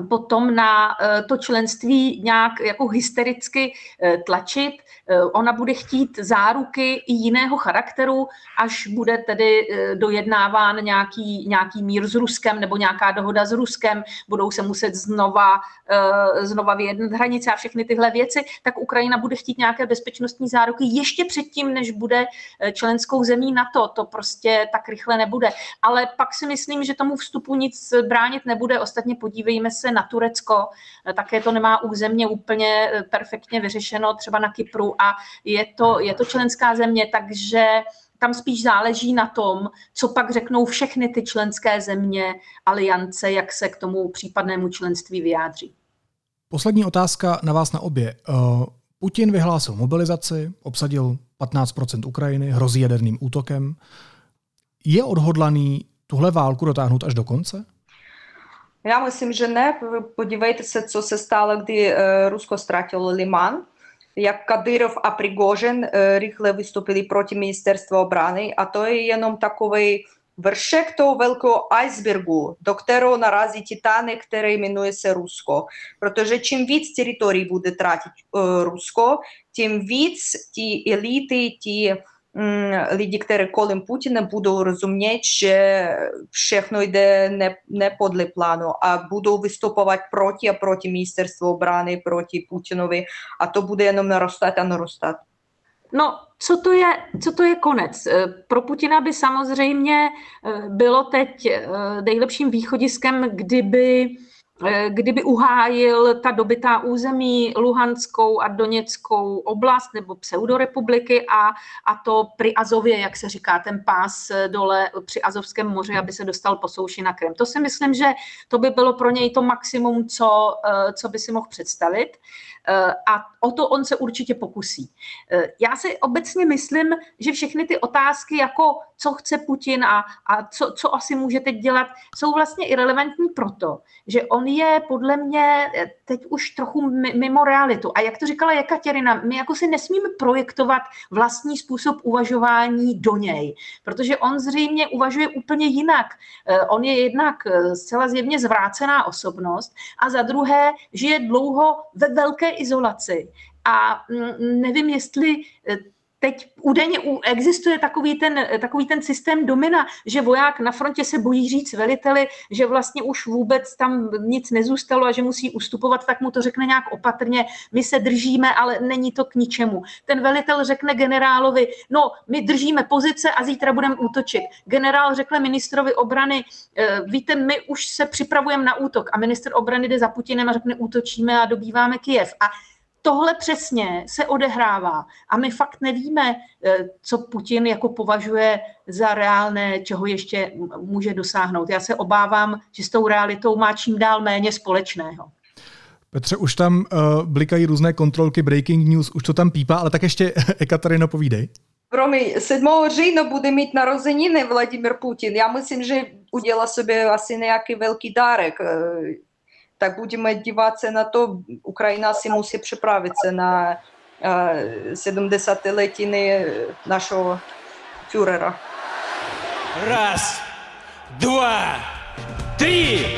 Speaker 5: potom na eh, to členství nějak jako hystericky eh, tlačit. Eh, ona bude chtít záruky i jiného charakteru, až bude tedy dojednáván nějaký, nějaký mír s Ruskem nebo nějaká dohoda s Ruskem, budou se muset znova, znova vyjednat hranice a všechny tyhle věci, tak Ukrajina bude chtít nějaké bezpečnostní záruky ještě předtím, než bude členskou zemí NATO. To prostě tak rychle nebude. Ale pak si myslím, že tomu vstupu nic bránit nebude. Ostatně podívejme se se na Turecko, také to nemá územně úplně eh, perfektně vyřešeno, třeba na Kypru a je to, je to členská země, takže tam spíš záleží na tom, co pak řeknou všechny ty členské země aliance, jak se k tomu případnému členství vyjádří.
Speaker 1: Poslední otázka na vás na obě. Eh, Putin vyhlásil mobilizaci, obsadil 15% Ukrajiny, hrozí jaderným útokem. Je odhodlaný tuhle válku dotáhnout až do konce?
Speaker 4: Já myslím, že ne. Podívejte se, co se stalo, kdy uh, Rusko ztratilo Liman. Jak Kadyrov a Prigozhin uh, rychle vystoupili proti ministerstva obrany a to je jenom takový vršek toho velkého icebergu, do kterého narazí Titanic, který jmenuje se Rusko. Protože čím víc teritorií bude tratit uh, Lidi, kteří kolem Putina, budou rozumět, že všechno jde ne, ne podle plánu a budou vystupovat proti a proti ministerstvu obrany, proti Putinovi a to bude jenom narostat a narostat.
Speaker 5: No, co to, je, co to je konec? Pro Putina by samozřejmě bylo teď nejlepším východiskem, kdyby Eh, kdyby uhájil ta dobitá území Luhanskou a Doněckou oblast nebo pseudorepubliky a, a to při Azově, jak se říká, ten pás dole při Azovském moři, aby se dostal po souši na Krym. To si myslím, že to by bylo pro něj to maximum, co, eh, co by si mohl představit. Eh, a o to on se určitě pokusí. Eh, já si obecně myslím, že všechny ty otázky, jako co chce Putin a, a co, co asi může teď dělat, jsou vlastně irrelevantní proto, že on je podle mě eh, teď už trochu mimo realitu. A jak to říkala Jekaterina, my jako si nesmíme projektovat vlastní způsob uvažování do něj, protože on zřejmě uvažuje úplně jinak. On je jednak zcela zjevně zvrácená osobnost a za druhé žije dlouho ve velké izolaci. A mm, nevím, jestli eh, teď údajně existuje takový ten, takový ten systém domina, že voják na frontě se bojí říct veliteli, že vlastně už vůbec tam nic nezůstalo a že musí ustupovat, tak mu to řekne nějak opatrně, my se držíme, ale není to k ničemu. Ten velitel řekne generálovi, no, my držíme pozice a zítra budeme útočit. Generál řekne ministrovi obrany, e, víte, my už se připravujeme na útok a minister obrany jde za Putinem a řekne, útočíme a dobýváme Kijev. A tohle přesně se odehrává a my fakt nevíme, eh, co Putin jako považuje za reálné, čeho ještě může dosáhnout. Já se obávám, že s tou realitou má čím dál méně společného.
Speaker 1: Petře, už tam uh, blikají různé kontrolky, breaking news, už to tam pípá, ale tak ještě Ekaterina povídej.
Speaker 4: Promiň, 7. října bude mít narozeniny Vladimir Putin. Já myslím, že udělá sobě asi nějaký velký dárek eh, tak budeme dívat se na to, Ukrajina si musí připravit se na 70. letiny našeho Führera.
Speaker 10: Раз, два, три!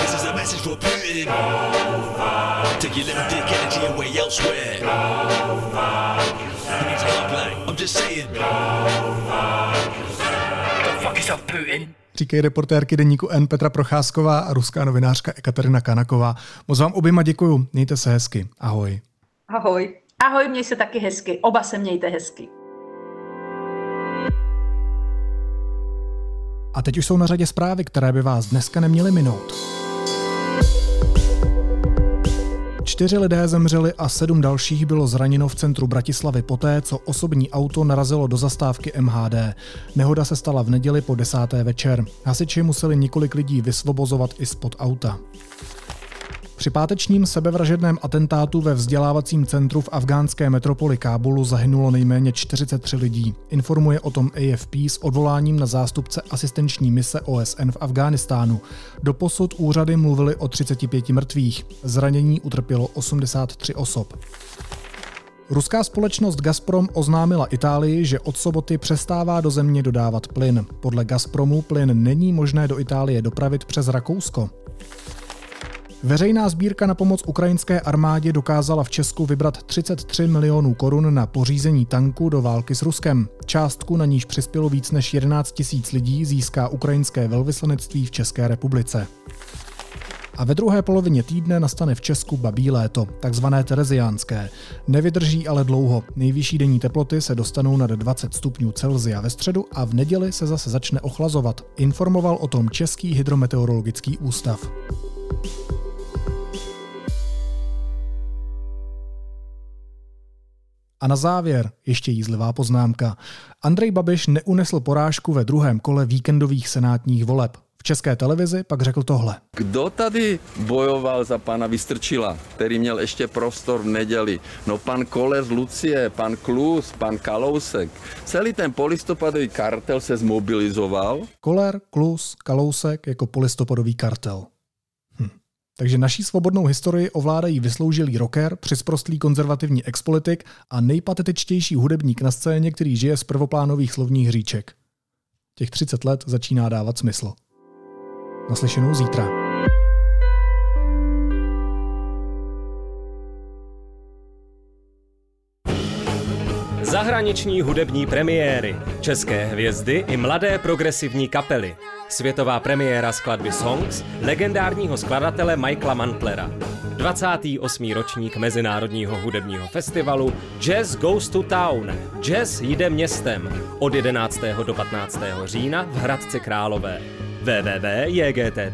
Speaker 10: This is a message for Putin. Take your little dick energy away elsewhere. He needs a hotline. I'm just saying. Don't fuck yourself, Putin
Speaker 1: říkají reportérky deníku N Petra Procházková a ruská novinářka Ekaterina Kanaková. Moc vám oběma děkuju, mějte se hezky. Ahoj.
Speaker 4: Ahoj.
Speaker 5: Ahoj, měj se taky hezky. Oba se mějte hezky.
Speaker 1: A teď už jsou na řadě zprávy, které by vás dneska neměly minout. Čtyři lidé zemřeli a sedm dalších bylo zraněno v centru Bratislavy poté, co osobní auto narazilo do zastávky MHD. Nehoda se stala v neděli po desáté večer. Hasiči museli několik lidí vysvobozovat i spod auta. Při pátečním sebevražedném atentátu ve vzdělávacím centru v afgánské metropoli Kábulu zahynulo nejméně 43 lidí. Informuje o tom AFP s odvoláním na zástupce asistenční mise OSN v Afghánistánu. Doposud úřady mluvily o 35 mrtvých. Zranění utrpělo 83 osob. Ruská společnost Gazprom oznámila Itálii, že od soboty přestává do země dodávat plyn. Podle Gazpromu plyn není možné do Itálie dopravit přes Rakousko. Veřejná sbírka na pomoc ukrajinské armádě dokázala v Česku vybrat 33 milionů korun na pořízení tanku do války s Ruskem. Částku, na níž přispělo víc než 11 tisíc lidí, získá ukrajinské velvyslanectví v České republice. A ve druhé polovině týdne nastane v Česku babí léto, takzvané tereziánské. Nevydrží ale dlouho. Nejvyšší denní teploty se dostanou nad 20 stupňů Celzia ve středu a v neděli se zase začne ochlazovat. Informoval o tom Český hydrometeorologický ústav. A na závěr ještě jízlivá poznámka. Andrej Babiš neunesl porážku ve druhém kole víkendových senátních voleb. V české televizi pak řekl tohle.
Speaker 12: Kdo tady bojoval za pana Vystrčila, který měl ještě prostor v neděli? No pan Koler z Lucie, pan Klus, pan Kalousek. Celý ten polistopadový kartel se zmobilizoval.
Speaker 1: Koler, Klus, Kalousek jako polistopadový kartel. Takže naší svobodnou historii ovládají vysloužilý rocker, přisprostlý konzervativní expolitik a nejpatetičtější hudebník na scéně, který žije z prvoplánových slovních hříček. Těch 30 let začíná dávat smysl. Naslyšenou zítra.
Speaker 13: Zahraniční hudební premiéry, české hvězdy i mladé progresivní kapely. Světová premiéra skladby Songs legendárního skladatele Michaela Mantlera. 28. ročník Mezinárodního hudebního festivalu Jazz Goes to Town. Jazz jde městem od 11. do 15. října v Hradci Králové. www.jgtt.cz